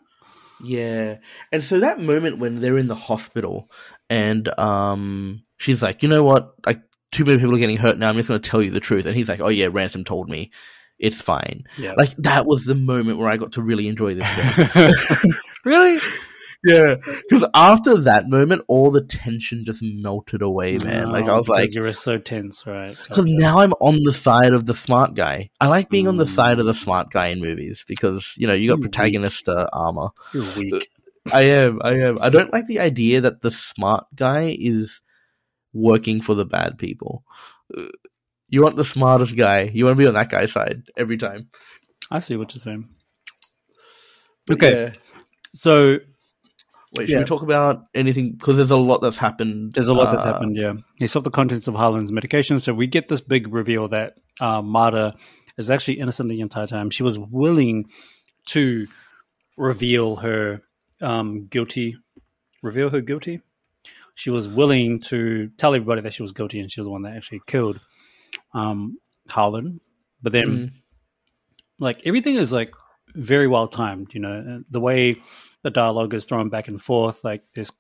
Yeah. And so that moment when they're in the hospital and um she's like, you know what? Like too many people are getting hurt now, I'm just gonna tell you the truth. And he's like, Oh yeah, Ransom told me. It's fine. Yeah, Like that was the moment where I got to really enjoy this film. really? Yeah. Because after that moment, all the tension just melted away, man. like I Oh, was like you were so tense, right? because now I'm on the side of the smart guy. I like being on the Mm. side of the smart guy in movies because you know you got You're protagonist uh, armor. You're weak. I am. I am. I don't like the idea that the smart guy is working for the bad people. Uh, You want the smartest guy. You want to be on that guy's side every time. I see what you're saying. Okay. yeah. So Wait, should Yeah. we talk about anything? Because there's a lot that's happened. There's a lot that's Uh, happened, yeah. He solved the contents of Harlan's medication, so we get this big reveal that uh, Marta is actually innocent the entire time. She was willing to reveal her um, guilty, reveal her guilty. She was willing to tell everybody that she was guilty, and she was the one that actually killed um, Harlan. But then, Mm. like everything is like very well timed. You know, the way the dialogue is thrown back and forth. Like there's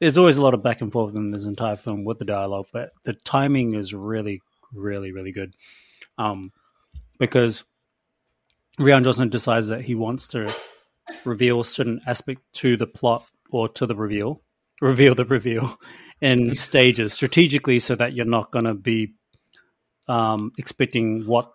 there's always a lot of back and forth in this entire film with the dialogue, but the timing is really, really, really good. Um, because Rian Johnson decides that he wants to reveal a certain aspect to the plot or to the reveal, reveal the reveal in stages strategically, so that you're not going to be um, expecting what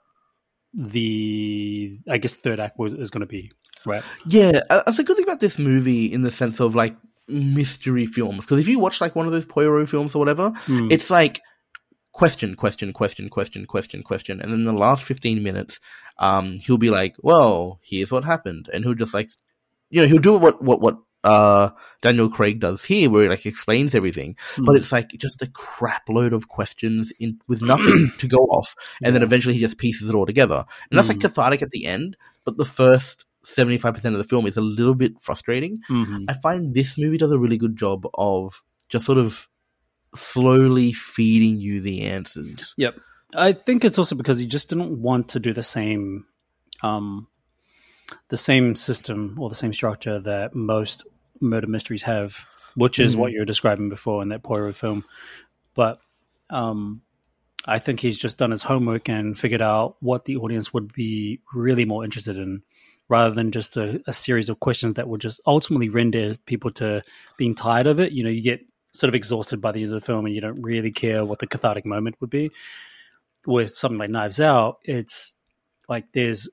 the I guess third act was, is going to be. Right. Yeah, that's a good thing about this movie in the sense of like mystery films. Because if you watch like one of those Poirot films or whatever, Hmm. it's like question, question, question, question, question, question, and then the last fifteen minutes, um, he'll be like, "Well, here's what happened," and he'll just like, you know, he'll do what what what uh Daniel Craig does here, where he like explains everything, but Hmm. it's like just a crap load of questions in with nothing to go off, and then eventually he just pieces it all together, and that's like Mm. cathartic at the end. But the first seventy five percent of the film is a little bit frustrating. Mhm. I find this movie does a really good job of just sort of slowly feeding you the answers. Yep. I think it's also because he just didn't want to do the same, um, the same system or the same structure that most murder mysteries have, which is Mhm. what you were describing before in that Poirot film. But um, I think he's just done his homework and figured out what the audience would be really more interested in, rather than just a, a series of questions that would just ultimately render people to being tired of it. You know, you get sort of exhausted by the end of the film and you don't really care what the cathartic moment would be with something like Knives Out, it's like there's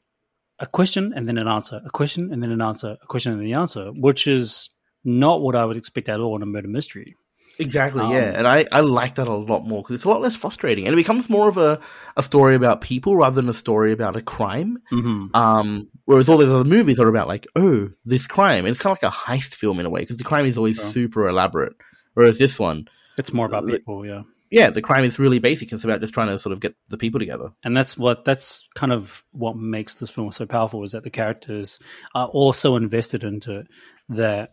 a question and then an answer, a question and then an answer, a question and then the answer, which is not what I would expect at all in a murder mystery. Exactly, Um, yeah, and I, I like that a lot more because it's a lot less frustrating, and it becomes more of a, a story about people rather than a story about a crime. Mm-hmm. Um, whereas all these other movies are about like, oh, this crime, and it's kind of like a heist film in a way because the crime is always Yeah. super elaborate, whereas this one, It's more about The- people, yeah. yeah, the crime is really basic. It's about just trying to sort of get the people together. And that's what that's kind of what makes this film so powerful is that the characters are all so invested into it that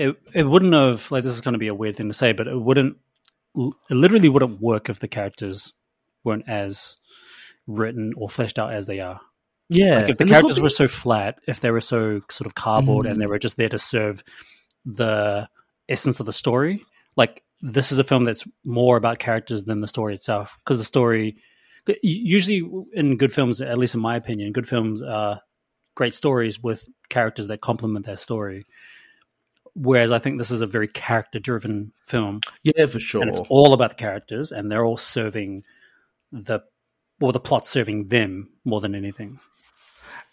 it it wouldn't have like this is going to be a weird thing to say, but it wouldn't it literally wouldn't work if the characters weren't as written or fleshed out as they are. Yeah, Like if the and characters were so flat, if they were so sort of cardboard Mm. and they were just there to serve the essence of the story, like this is a film that's more about characters than the story itself. Because the story, usually in good films, at least in my opinion, good films are great stories with characters that complement that story. Whereas I think this is a very character driven film yeah, for sure. and it's all about the characters and they're all serving the or the plot serving them more than anything.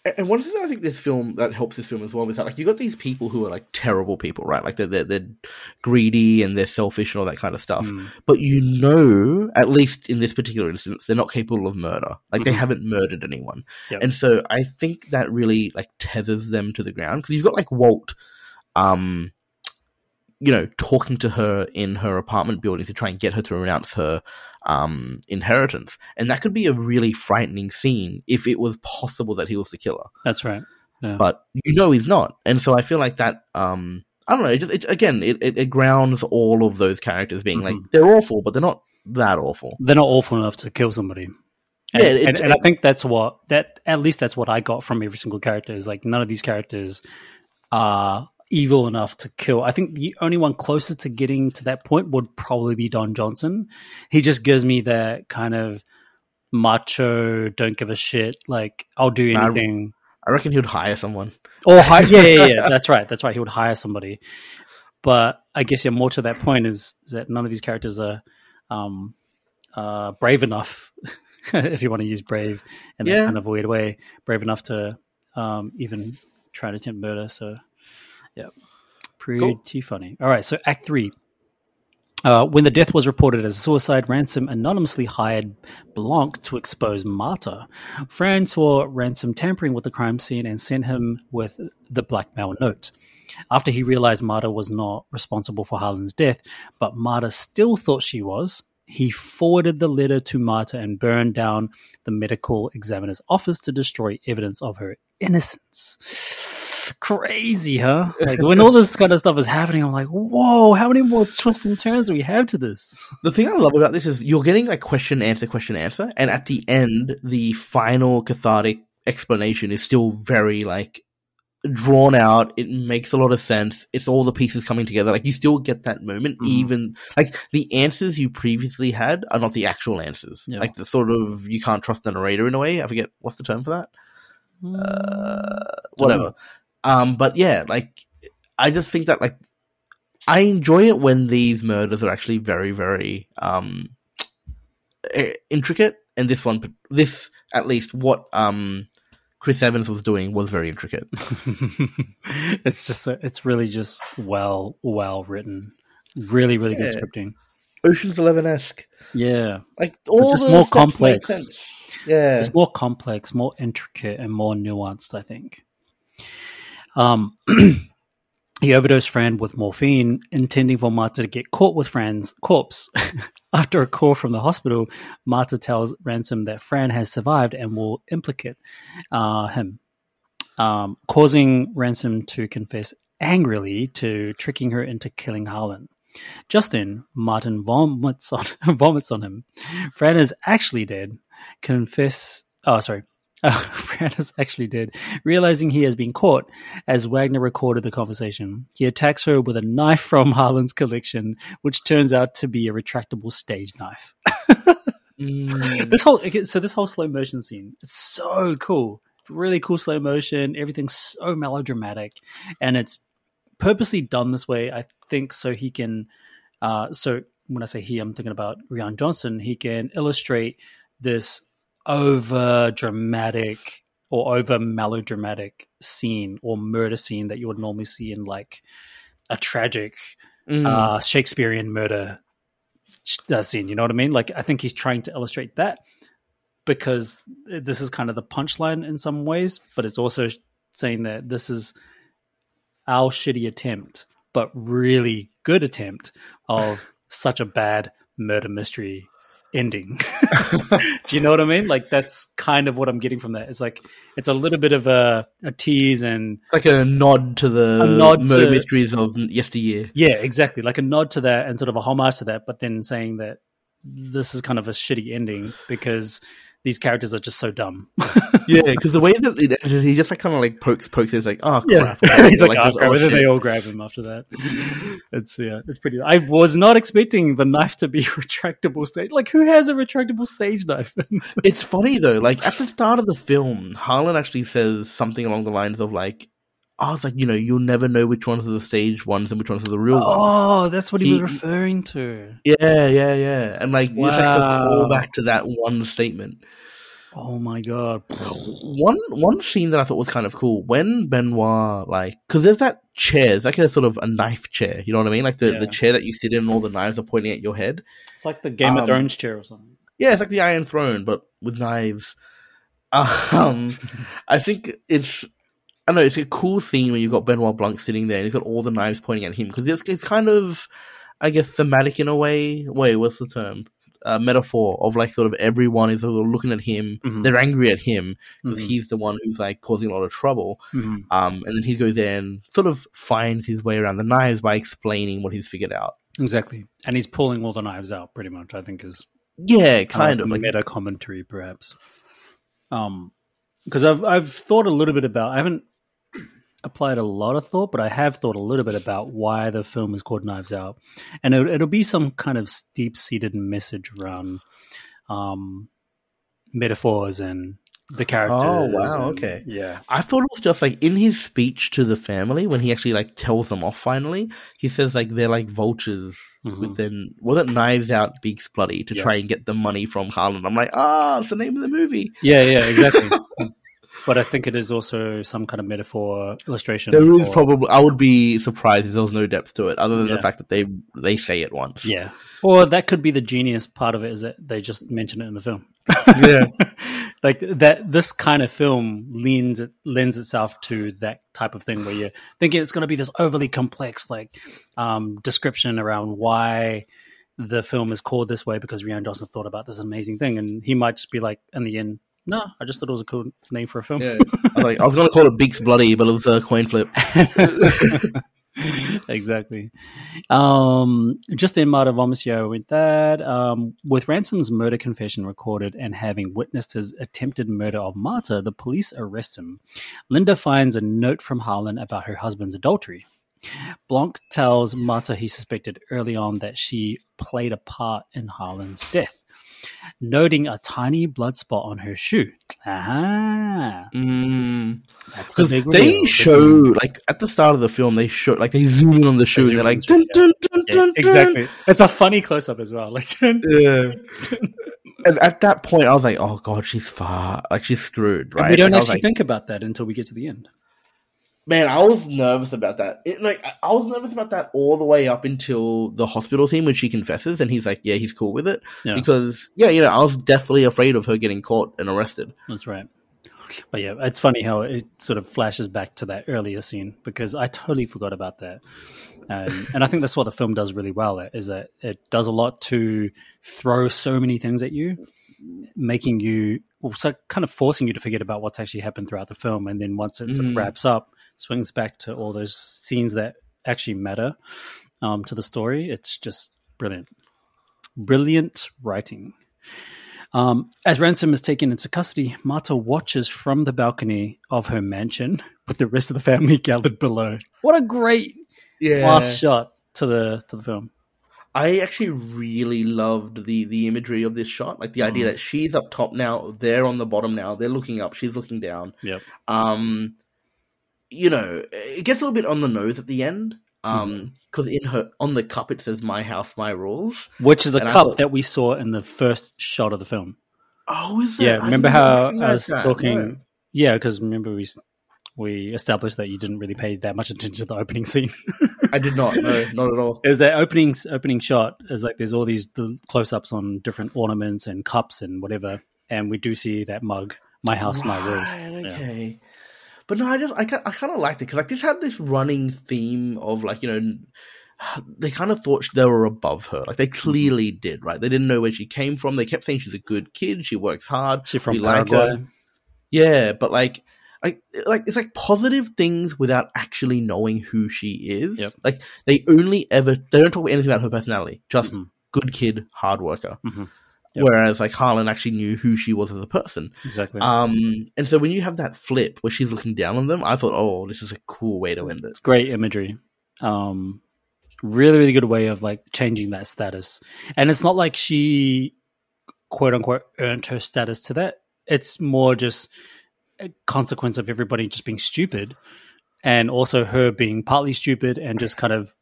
And- one thing that I think this film that helps this film as well is that like you got these people who are like terrible people, right? Like they're they're, they're greedy and they're selfish and all that kind of stuff. Mm. But you know, at least in this particular instance, they're not capable of murder. Like they Mhm. haven't murdered anyone. Yep. And so I think that really like tethers them to the ground because you've got like Walt, um, you know, talking to her in her apartment building to try and get her to renounce her um inheritance, and that could be a really frightening scene if it was possible that he was the killer That's right. but you know he's not. And so I feel like that. Um, I don't know. It just it, again, it, it, it grounds all of those characters being like Mhm. they're awful, but they're not that awful. they're not awful enough to kill somebody. And, Yeah, it- and, and I think that's what that at least that's what I got from every single character is like none of these characters are evil enough to kill. I think the only one closer to getting to that point would probably be Don Johnson. He just gives me that kind of macho, don't give a shit, like I'll do I- anything. I reckon he would hire someone. Or hi- yeah, yeah, yeah. That's right. That's right. He would hire somebody. But I guess yeah, more to that point is, is that none of these characters are um, uh, brave enough, if you want to use brave in that kind of weird way, brave enough to um, even try to attempt murder. So yeah, pretty funny. All right, so Act Three. Uh, when the death was reported as a suicide, Ransom anonymously hired Blanc to expose Marta. Fran saw Ransom tampering with the crime scene and sent him with the blackmail note. After he realized Marta was not responsible for Harlan's death, but Marta still thought she was, he forwarded the letter to Marta and burned down the medical examiner's office to destroy evidence of her innocence. Crazy, huh? Like when all this kind of stuff is happening, I'm like, whoa, how many more twists and turns do we have to this? The thing I love about this is you're getting like question, answer, question, answer. And at the end, the final cathartic explanation is still very like drawn out. It makes a lot of sense. It's all the pieces coming together. Like you still get that moment, Mhm. even like the answers you previously had are not the actual answers. Yeah. Like the sort of you can't trust the narrator in a way. I forget what's the term for that. Uh, whatever. Um, but yeah, like I just think that like I enjoy it when these murders are actually very, very um eh, intricate. And this one, this at least what um Chris Evans was doing was very intricate. it's just it's really just well well written. Really really good scripting. Ocean's Eleven esque, yeah. Like all just more complex. Yeah, it's more complex more intricate and more nuanced i think um he overdosed fran with morphine intending for marta to get caught with fran's corpse after a call from the hospital marta tells ransom that fran has survived and will implicate uh, him um, causing ransom to confess angrily to tricking her into killing harlan just then, Marta vomits on vomits on him. Fran is actually dead. Confess. Oh, sorry. Uh, Fran is actually dead. Realizing he has been caught, as Wagner recorded the conversation, he attacks her with a knife from Harlan's collection, which turns out to be a retractable stage knife. Mm. This whole so this whole slow motion scene is so cool. Really cool slow motion. Everything's so melodramatic, and it's purposely done this way. I think so he can. Uh, so when I say he, I'm thinking about Rian Johnson. He can illustrate this over dramatic or over melodramatic scene or murder scene that you would normally see in like a tragic Mm. uh, Shakespearean murder uh, scene. You know what I mean? Like, I think he's trying to illustrate that because this is kind of the punchline in some ways, but it's also saying that this is our shitty attempt, but really good attempt of such a bad murder mystery ending. Do you know what I mean? Like that's kind of what I'm getting from that. It's like it's a little bit of a, a tease and It's like a nod to the nod murder to- mysteries of yesteryear. Yeah, exactly. Like a nod to that and sort of a homage to that, but then saying that this is kind of a shitty ending because these characters are just so dumb. Yeah, because the way that he just like kind of like pokes, pokes. It's like, oh Yeah, crap. he's like, oh, just, crap. and then they all grab him after that. It's yeah, it's pretty. I was not expecting the knife to be retractable stage. Like, who has a retractable stage knife? It's funny though. Like at the start of the film, Harlan actually says something along the lines of like, "I was like, you know, you'll never know which ones are the stage ones and which ones are the real ones." oh, that's what he, He- was referring to. Yeah, yeah, yeah. And like, wow. just like Wow. to call back to that one statement. Oh my god! One one scene that I thought was kind of cool when Benoit like because there's that chair, it's like a sort of a knife chair. You know what I mean? Like the, Yeah. the chair that you sit in, and all the knives are pointing at your head. It's like the Game Um, of Thrones chair or something. Yeah, it's like the Iron Throne, but with knives. Um, I think it's. I know it's a cool scene when you've got Benoit Blanc sitting there and he's got all the knives pointing at him because it's, it's kind of, I guess, thematic in a way. Wait, what's the term? Uh, metaphor of like sort of everyone is sort of looking at him. Mhm. They're angry at him because Mhm. he's the one who's like causing a lot of trouble. Mhm. Um, and then he goes there and sort of finds his way around the knives by explaining what he's figured out. Exactly, and he's pulling all the knives out. Pretty much, I think is Yeah, kind uh, of like meta commentary, perhaps. Um, because I've I've thought a little bit about. I haven't applied a lot of thought, but I have thought a little bit about why the film is called Knives Out, and it, it'll be some kind of deep seated message around um, metaphors and the characters. Oh, wow, and- okay. yeah, I thought it was just like in his speech to the family when he actually like tells them off finally, he says like they're like vultures Mhm. with wasn't knives out beaks bloody to Yeah. try and get the money from Harlan. I'm like, ah, it's the name of the movie. yeah, yeah, exactly. but I think it is also some kind of metaphor illustration. There is for- probably. I would be surprised if there was no depth to it, other than Yeah. the fact that they they say it once. yeah, or that could be the genius part of it is that they just mention it in the film. Yeah. like that. This kind of film lends it lends itself to that type of thing where you're thinking it's going to be this overly complex like um, description around why the film is called this way because Rian Johnson thought about this amazing thing, and he might just be like, in the end, no, I just thought it was a cool name for a film. Yeah. I was like I was gonna call it Beaks Bloody, but it was a coin flip. exactly. Um, just in Marta Vomicio with that, um, with Ransom's murder confession recorded and having witnessed his attempted murder of Marta, the police arrest him. Linda finds a note from Harlan about her husband's adultery. Blanc tells Marta he suspected early on that she played a part in Harlan's death, noting a tiny blood spot on her shoe. Aha! Mm. That's the Because they reveal. show like at the start of the film, they show like they zoom in on the shoe, and they're like, dun, dun, dun, Yeah, exactly. It's a funny close up as well. Like, Yeah. and at that point, I was like, oh god, she's far, like she's screwed, right? And we don't Like, actually like, think about that until we get to the end. Man, I was nervous about that. It, like, I- was nervous about that all the way up until the hospital scene when she confesses, and he's like, "Yeah, he's cool with it." Yeah. Because, yeah, you know, I was deathly afraid of her getting caught and arrested. That's right. But yeah, it's funny how it sort of flashes back to that earlier scene because I totally forgot about that. Um, and I think that's what the film does really well. Is that it does a lot to throw so many things at you, making you also kind of forcing you to forget about what's actually happened throughout the film. And then once it sort of Mhm. wraps up, swings back to all those scenes that actually matter um, to the story. It's just brilliant, brilliant writing. Um, as Ransom is taken into custody, Marta watches from the balcony of her mansion with the rest of the family gathered below. What a great Yeah, last shot to the to the film. I actually really loved the the imagery of this shot, like the idea Mhm. that she's up top now, they're on the bottom now, they're looking up, she's looking down. Yep. Um, you know, it gets a little bit on the nose at the end. Um, because in her on the cup it says "My house, my rules." Which is a And cup thought- that we saw in the first shot of the film. Oh, is it? Yeah, I remember how I was that, talking? no. Yeah, because remember we we established that you didn't really pay that much attention to the opening scene. I did not. No, not at all. is that opening opening shot is like there's all these the close ups on different ornaments and cups and whatever, and we do see that mug, "My house, my rules." Right, Yeah. But no, I just I, I kind of liked it because like this had this running theme of like you know they kind of thought they were above her, like they clearly did, right? They didn't know where she came from. They kept saying she's a good kid, she works hard, She from we like her. Yeah, but like. Like, like it's like positive things without actually knowing who she is. Yep. Like they only ever they don't talk about anything about her personality. Just Mhm. good kid, hard worker. Mhm. Yep. Whereas like Harlan actually knew who she was as a person. Exactly. Um, and so when you have that flip where she's looking down on them, I thought, oh, this is a cool way to end it. it's great imagery. Um, really, really good way of like changing that status. And it's not like she, quote unquote, earned her status to that. It's more just a consequence of everybody just being stupid, and also her being partly stupid and just kind of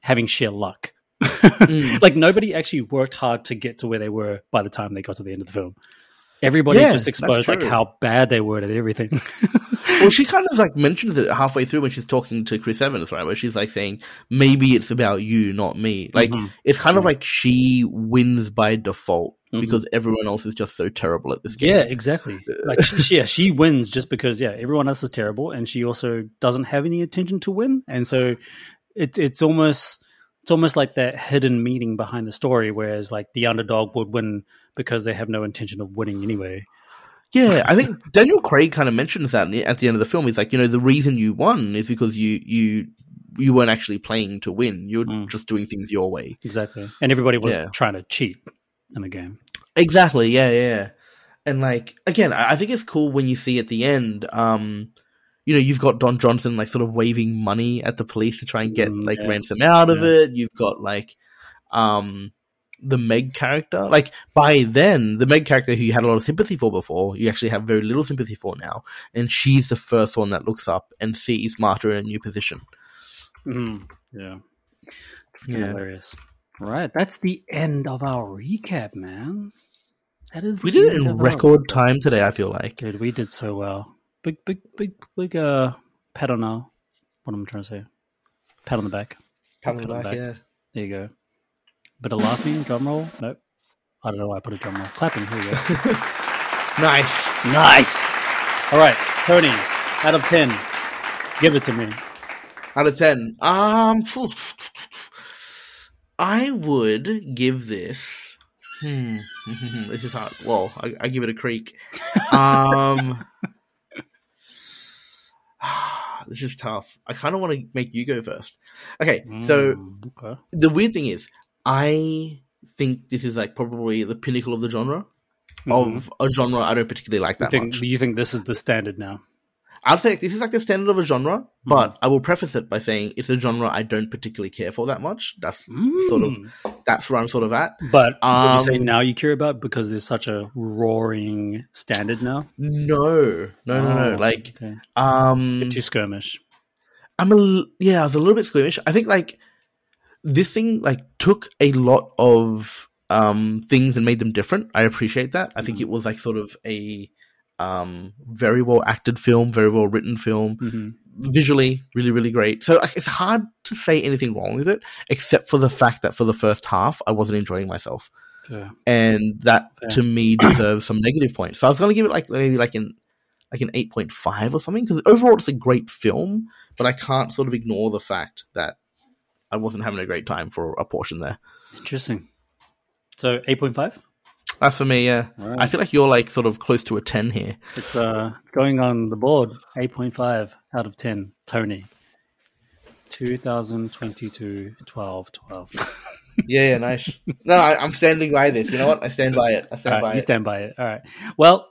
having sheer luck. Mm. like nobody actually worked hard to get to where they were by the time they got to the end of the film. Everybody Yeah, just exposed like how bad they were at everything. Well, she kind of like mentions it halfway through when she's talking to Chris Evans, right? Where she's like saying, maybe it's about you, not me. Like, Mhm. it's kind of like she wins by default Mhm. because everyone else is just so terrible at this game. Yeah, exactly. Like she, she- yeah, she wins just because yeah, everyone else is terrible, and she also doesn't have any intention to win, and so it's it's almost it's almost like that hidden meaning behind the story, whereas like the underdog would win because they have no intention of winning anyway. Yeah, I think Daniel Craig kind of mentions that at the end of the film. He's like, you know, the reason you won is because you you you weren't actually playing to win. You're Mm. just doing things your way. Exactly, and everybody was Yeah. trying to cheat in the game. Exactly. Yeah, yeah. And like again, I I think it's cool when you see at the end, um, you know, you've got Don Johnson like sort of waving money at the police to try and get Mm, like yeah. ransom out of Yeah. it. You've got like, um, the Meg character. Like by then, the Meg character who you had a lot of sympathy for before, you actually have very little sympathy for now, and she's the first one that looks up and sees Marta in a new position. Mm, yeah, Yeah. hilarious. Right, that's the end of our recap, man. That is. We did it in record time today. I feel like. Dude, we did so well. Big, big, big, big uh, pat on our. What am I trying to say? Pat on the back. Pat on the Pat on the back, back. yeah. There you go. Bit of laughing, drum roll. Nope. I don't know why I put a drum roll. Clapping. Here we go. Nice. nice. All right, Tony. Out of ten, give it to me. Out of ten, um. I would give this. Hmm, this is hard. Well, I, I give it a creak. Um, this is tough. I kind of want to make you go first. Okay, so Mm, okay. the weird thing is, I think this is like probably the pinnacle of the genre Mhm. of a genre I don't particularly like you that think, much. you think this is the standard now? I'd say this is like the standard of a genre, Mm-hmm. but I will preface it by saying it's a genre I don't particularly care for that much. That's sort of Mm. that's where I'm sort of at. But would you say Um, now you care about because there's such a roaring standard now? No, no, no, no. Oh, Like, okay. um, too skirmish. I'm a yeah, I was a little bit squeamish. I think like this thing like took a lot of um things and made them different. I appreciate that. I think Mhm. it was like sort of a um very well acted film, very well written film. hmm visually really really great so it's hard to say anything wrong with it except for the fact that for the first half i wasn't enjoying myself Yeah. and that Fair. to me deserves some negative points so i was going to give it like maybe like an like an 8.5 or something because overall it's a great film but i can't sort of ignore the fact that i wasn't having a great time for a portion there Interesting. So eight point five. That's for me yeah right. i feel like you're like sort of close to a 10 here It's uh, it's going on the board. Eight point five out of ten. Tony. 2022 12 12. yeah yeah nice no I, i'm standing by this you know what i stand by it i stand All by right, you it stand by it. All right. Well,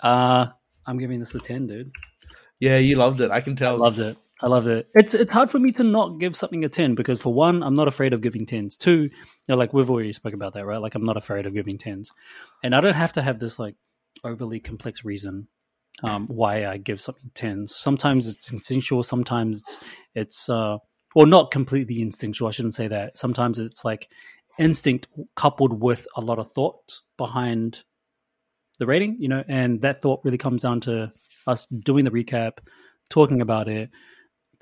uh, I'm giving this a ten, dude. yeah you loved it i can tell I loved it. I love it. It's it's hard for me to not give something a ten because for one, I'm not afraid of giving tens. Two, you know, like we've already spoke about that, right? Like I'm not afraid of giving tens, and I don't have to have this like overly complex reason um, why I give something tens. Sometimes it's instinctual. Sometimes it's, it's uh, well, not completely instinctual. I shouldn't say that. Sometimes it's like instinct coupled with a lot of thought behind the rating, you know, and that thought really comes down to us doing the recap, talking about it,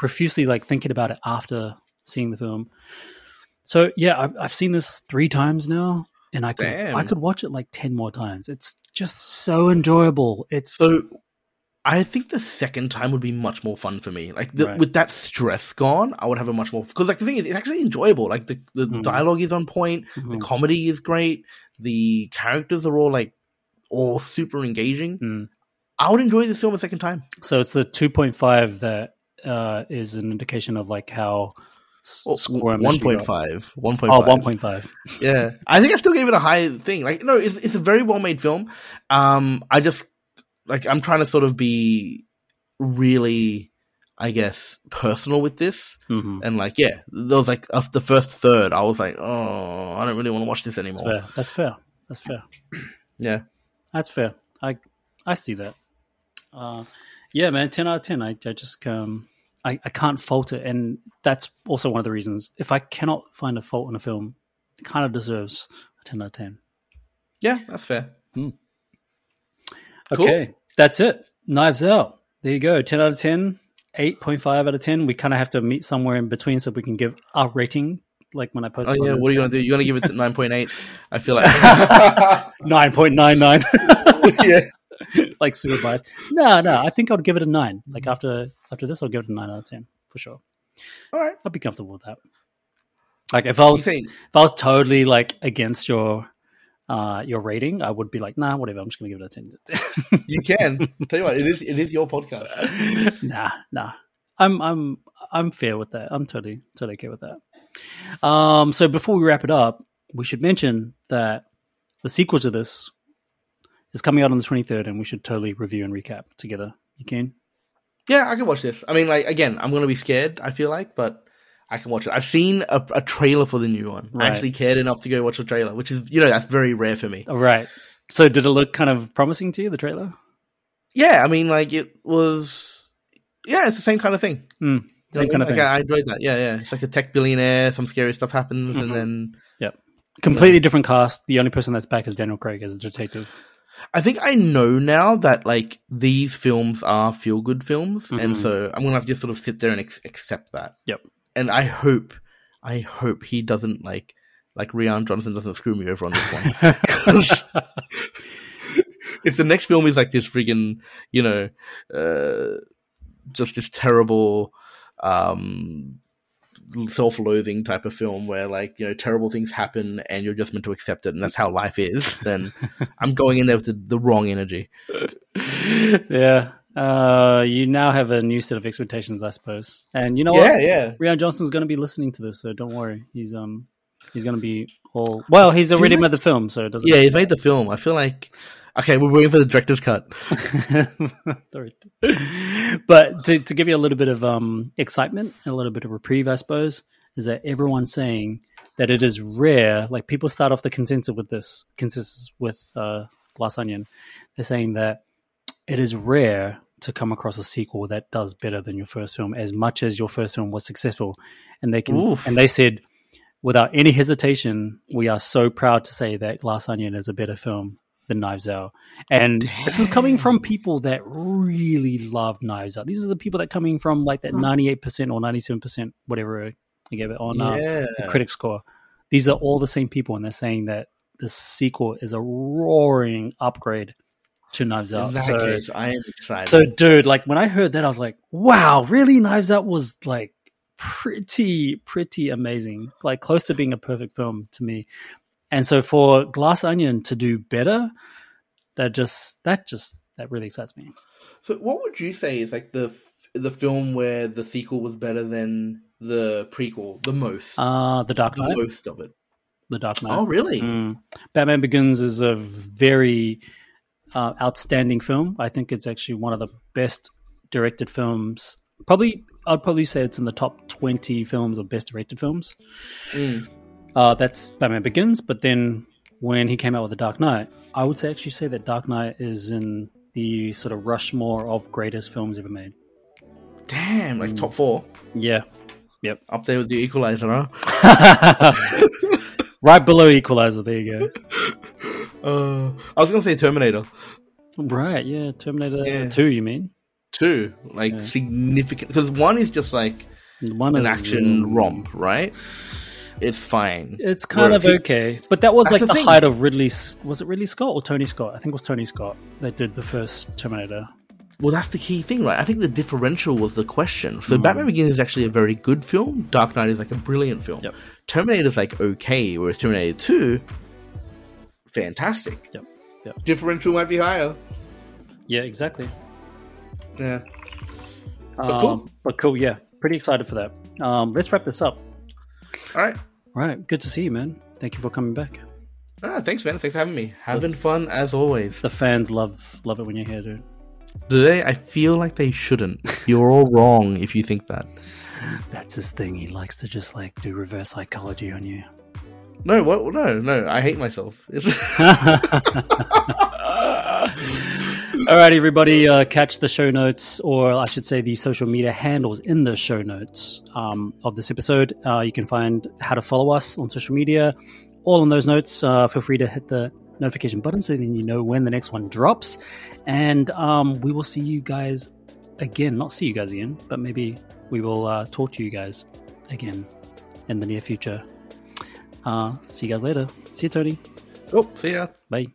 profusely like thinking about it after seeing the film. So yeah, I've, I've seen this three times now, and I could Damn. I could watch it like ten more times. It's just so enjoyable. It's So I think the second time would be much more fun for me. Like the, Right. with that stress gone, I would have a much more because like the thing is, it's actually enjoyable. Like the the, the Mhm. dialogue is on point, the Mhm. comedy is great, the characters are all like all super engaging. Mm. I would enjoy this film a second time. so it's the two point five that uh, is an indication of like how Well, squirmish One you point got. five. One point Oh, five. 1.5. Yeah, I think I still gave it a high thing. Like, no, it's it's a very well made film. Um, I just like I'm trying to sort of be really, I guess, personal with this, hmm and like, yeah, there was like the first third, I was like, oh, I don't really want to watch this That's anymore. fair. That's fair. That's fair. Yeah, That's fair. I I see that. Uh, yeah, man, ten out of ten. I, I just um I, I can't fault it, and that's also one of the reasons. If I cannot find a fault in a film, it kind of deserves a ten out of ten. yeah, that's fair. Cool. Okay, that's it. Knives Out. There you go. Ten out of ten. Eight point five out of ten. We kind of have to meet somewhere in between so we can give our rating. Like when I post. Oh yeah, what are you gonna do? You're gonna give it nine point eight? I feel like. Nine point nine nine. yeah. like super biased. No, no. I think I'd give it a nine. Like after after this, I'll give it a nine out of ten for sure. All right. I'd be comfortable with that. Like if I was if I was totally like against your uh your rating, I would be like, nah, whatever. I'm just gonna give it a ten. you can tell you what it is. It is your podcast. nah, nah. I'm I'm I'm fair with that. I'm totally totally okay with that. Um, so before we wrap it up, we should mention that the sequel to this is coming out on the 23rd, and we should totally review and recap together. You can. Yeah, I can watch this. I mean, like again, I'm gonna be scared. I feel like, but I can watch it. I've seen a, a trailer for the new one. Right. I actually cared enough to go watch a trailer, which is you know that's very rare for me. All right. So did it look kind of promising to you, the trailer? Yeah, I mean, like it was. Yeah, it's the same kind of thing. Mm, same kind of mean? thing. Like, I enjoyed that. Yeah, yeah. It's like a tech billionaire. Some scary stuff happens, Mhm. and then Yep. Completely different cast. The only person that's back is Daniel Craig as a detective. I think I know now that like these films are feel good films, and Mhm. so I'm gonna have to just sort of sit there and ex- accept that. Yep. And I hope, I hope he doesn't like like Rian Johnson doesn't screw me over on this one. if the next film is like this friggin', you know, uh, just this terrible, um, self-loathing type of film where like you know terrible things happen and you're just meant to accept it and that's how life is then i'm going in there with the, the wrong energy yeah. Uh, you now have a new set of expectations, I suppose. And you know yeah what? yeah Rian Johnson's going to be listening to this, so don't worry. He's um he's going to be all well. He's already made the film, so it doesn't. yeah he's made the film i feel like okay we're waiting for the director's cut Sorry. but to, to give you a little bit of um, excitement and a little bit of reprieve, I suppose, is that everyone's saying that it is rare. Like people start off the consensus with this consensus with uh, Glass Onion. They're saying that it is rare to come across a sequel that does better than your first film, as much as your first film was successful. And they can, Oof. and they said, without any hesitation, we are so proud to say that Glass Onion is a better film than Knives Out. And this is coming from people that really love Knives Out. These are the people that coming from like that ninety eight percent or ninety seven percent, whatever I gave it on uh, yeah the critic score. These are all the same people, and they're saying that the sequel is a roaring upgrade to Knives Out. So, case i am excited so dude, like when I heard that, I was like, wow, really? Knives Out was like pretty, pretty amazing. Like close to being a perfect film to me. And so for Glass Onion to do better, that just that just that really excites me. so what would you say is like the the film where the sequel was better than the prequel the most Uh the Dark the most of it The Dark Knight. oh really Mm. Batman Begins is a very uh, outstanding film. I think it's actually one of the best directed films. Probably, I'd probably say it's in the top twenty films of best directed films. Mm. Uh, that's Batman Begins. But then when he came out with The Dark Knight, I would say actually say that Dark Knight is in the sort of Rushmore of greatest films ever made. damn Mm. like top four Yeah. Yep. Up there with the equalizer huh right below Equalizer. There you go. Uh, I was gonna say Terminator Right. Yeah. Terminator Yeah. Two. You mean? two, like Yeah. significant because one is just like One an action romp, right? It's fine. It's kind Whereas of he- okay, but that was like the the, height of Ridley. Was it Ridley Scott or Tony Scott? I think it was Tony Scott that did the first Terminator. Well, that's the key thing, right? I think the differential was the question. So Mm. Batman Begins is actually a very good film. Dark Knight is like a brilliant film. Yep. is like okay, whereas Terminator Two, fantastic. Yep. Yep. Differential might be higher. Yeah, exactly. Yeah. But cool. but cool. Yeah, pretty excited for that. Um, let's wrap this up. All right. All right, good to see you, man. Thank you for coming back. Ah, thanks, man. Thanks for having me. Having fun as always. The fans love love it when you're here, dude. Do they? I feel like they shouldn't. You're all wrong if you think that. That's his thing. He likes to just like do reverse psychology on you. No, what? No, no. I hate myself. All right, everybody, uh, catch the show notes, or I should say, the social media handles in the show notes um, of this episode. Uh, you can find how to follow us on social media. All in those notes. Uh, feel free to hit the notification button so then you know when the next one drops. And um, we will see you guys again. Not see you guys again, but maybe we will uh, talk to you guys again in the near future. Uh, see you guys later. See you, Tony. oh, see ya. Bye.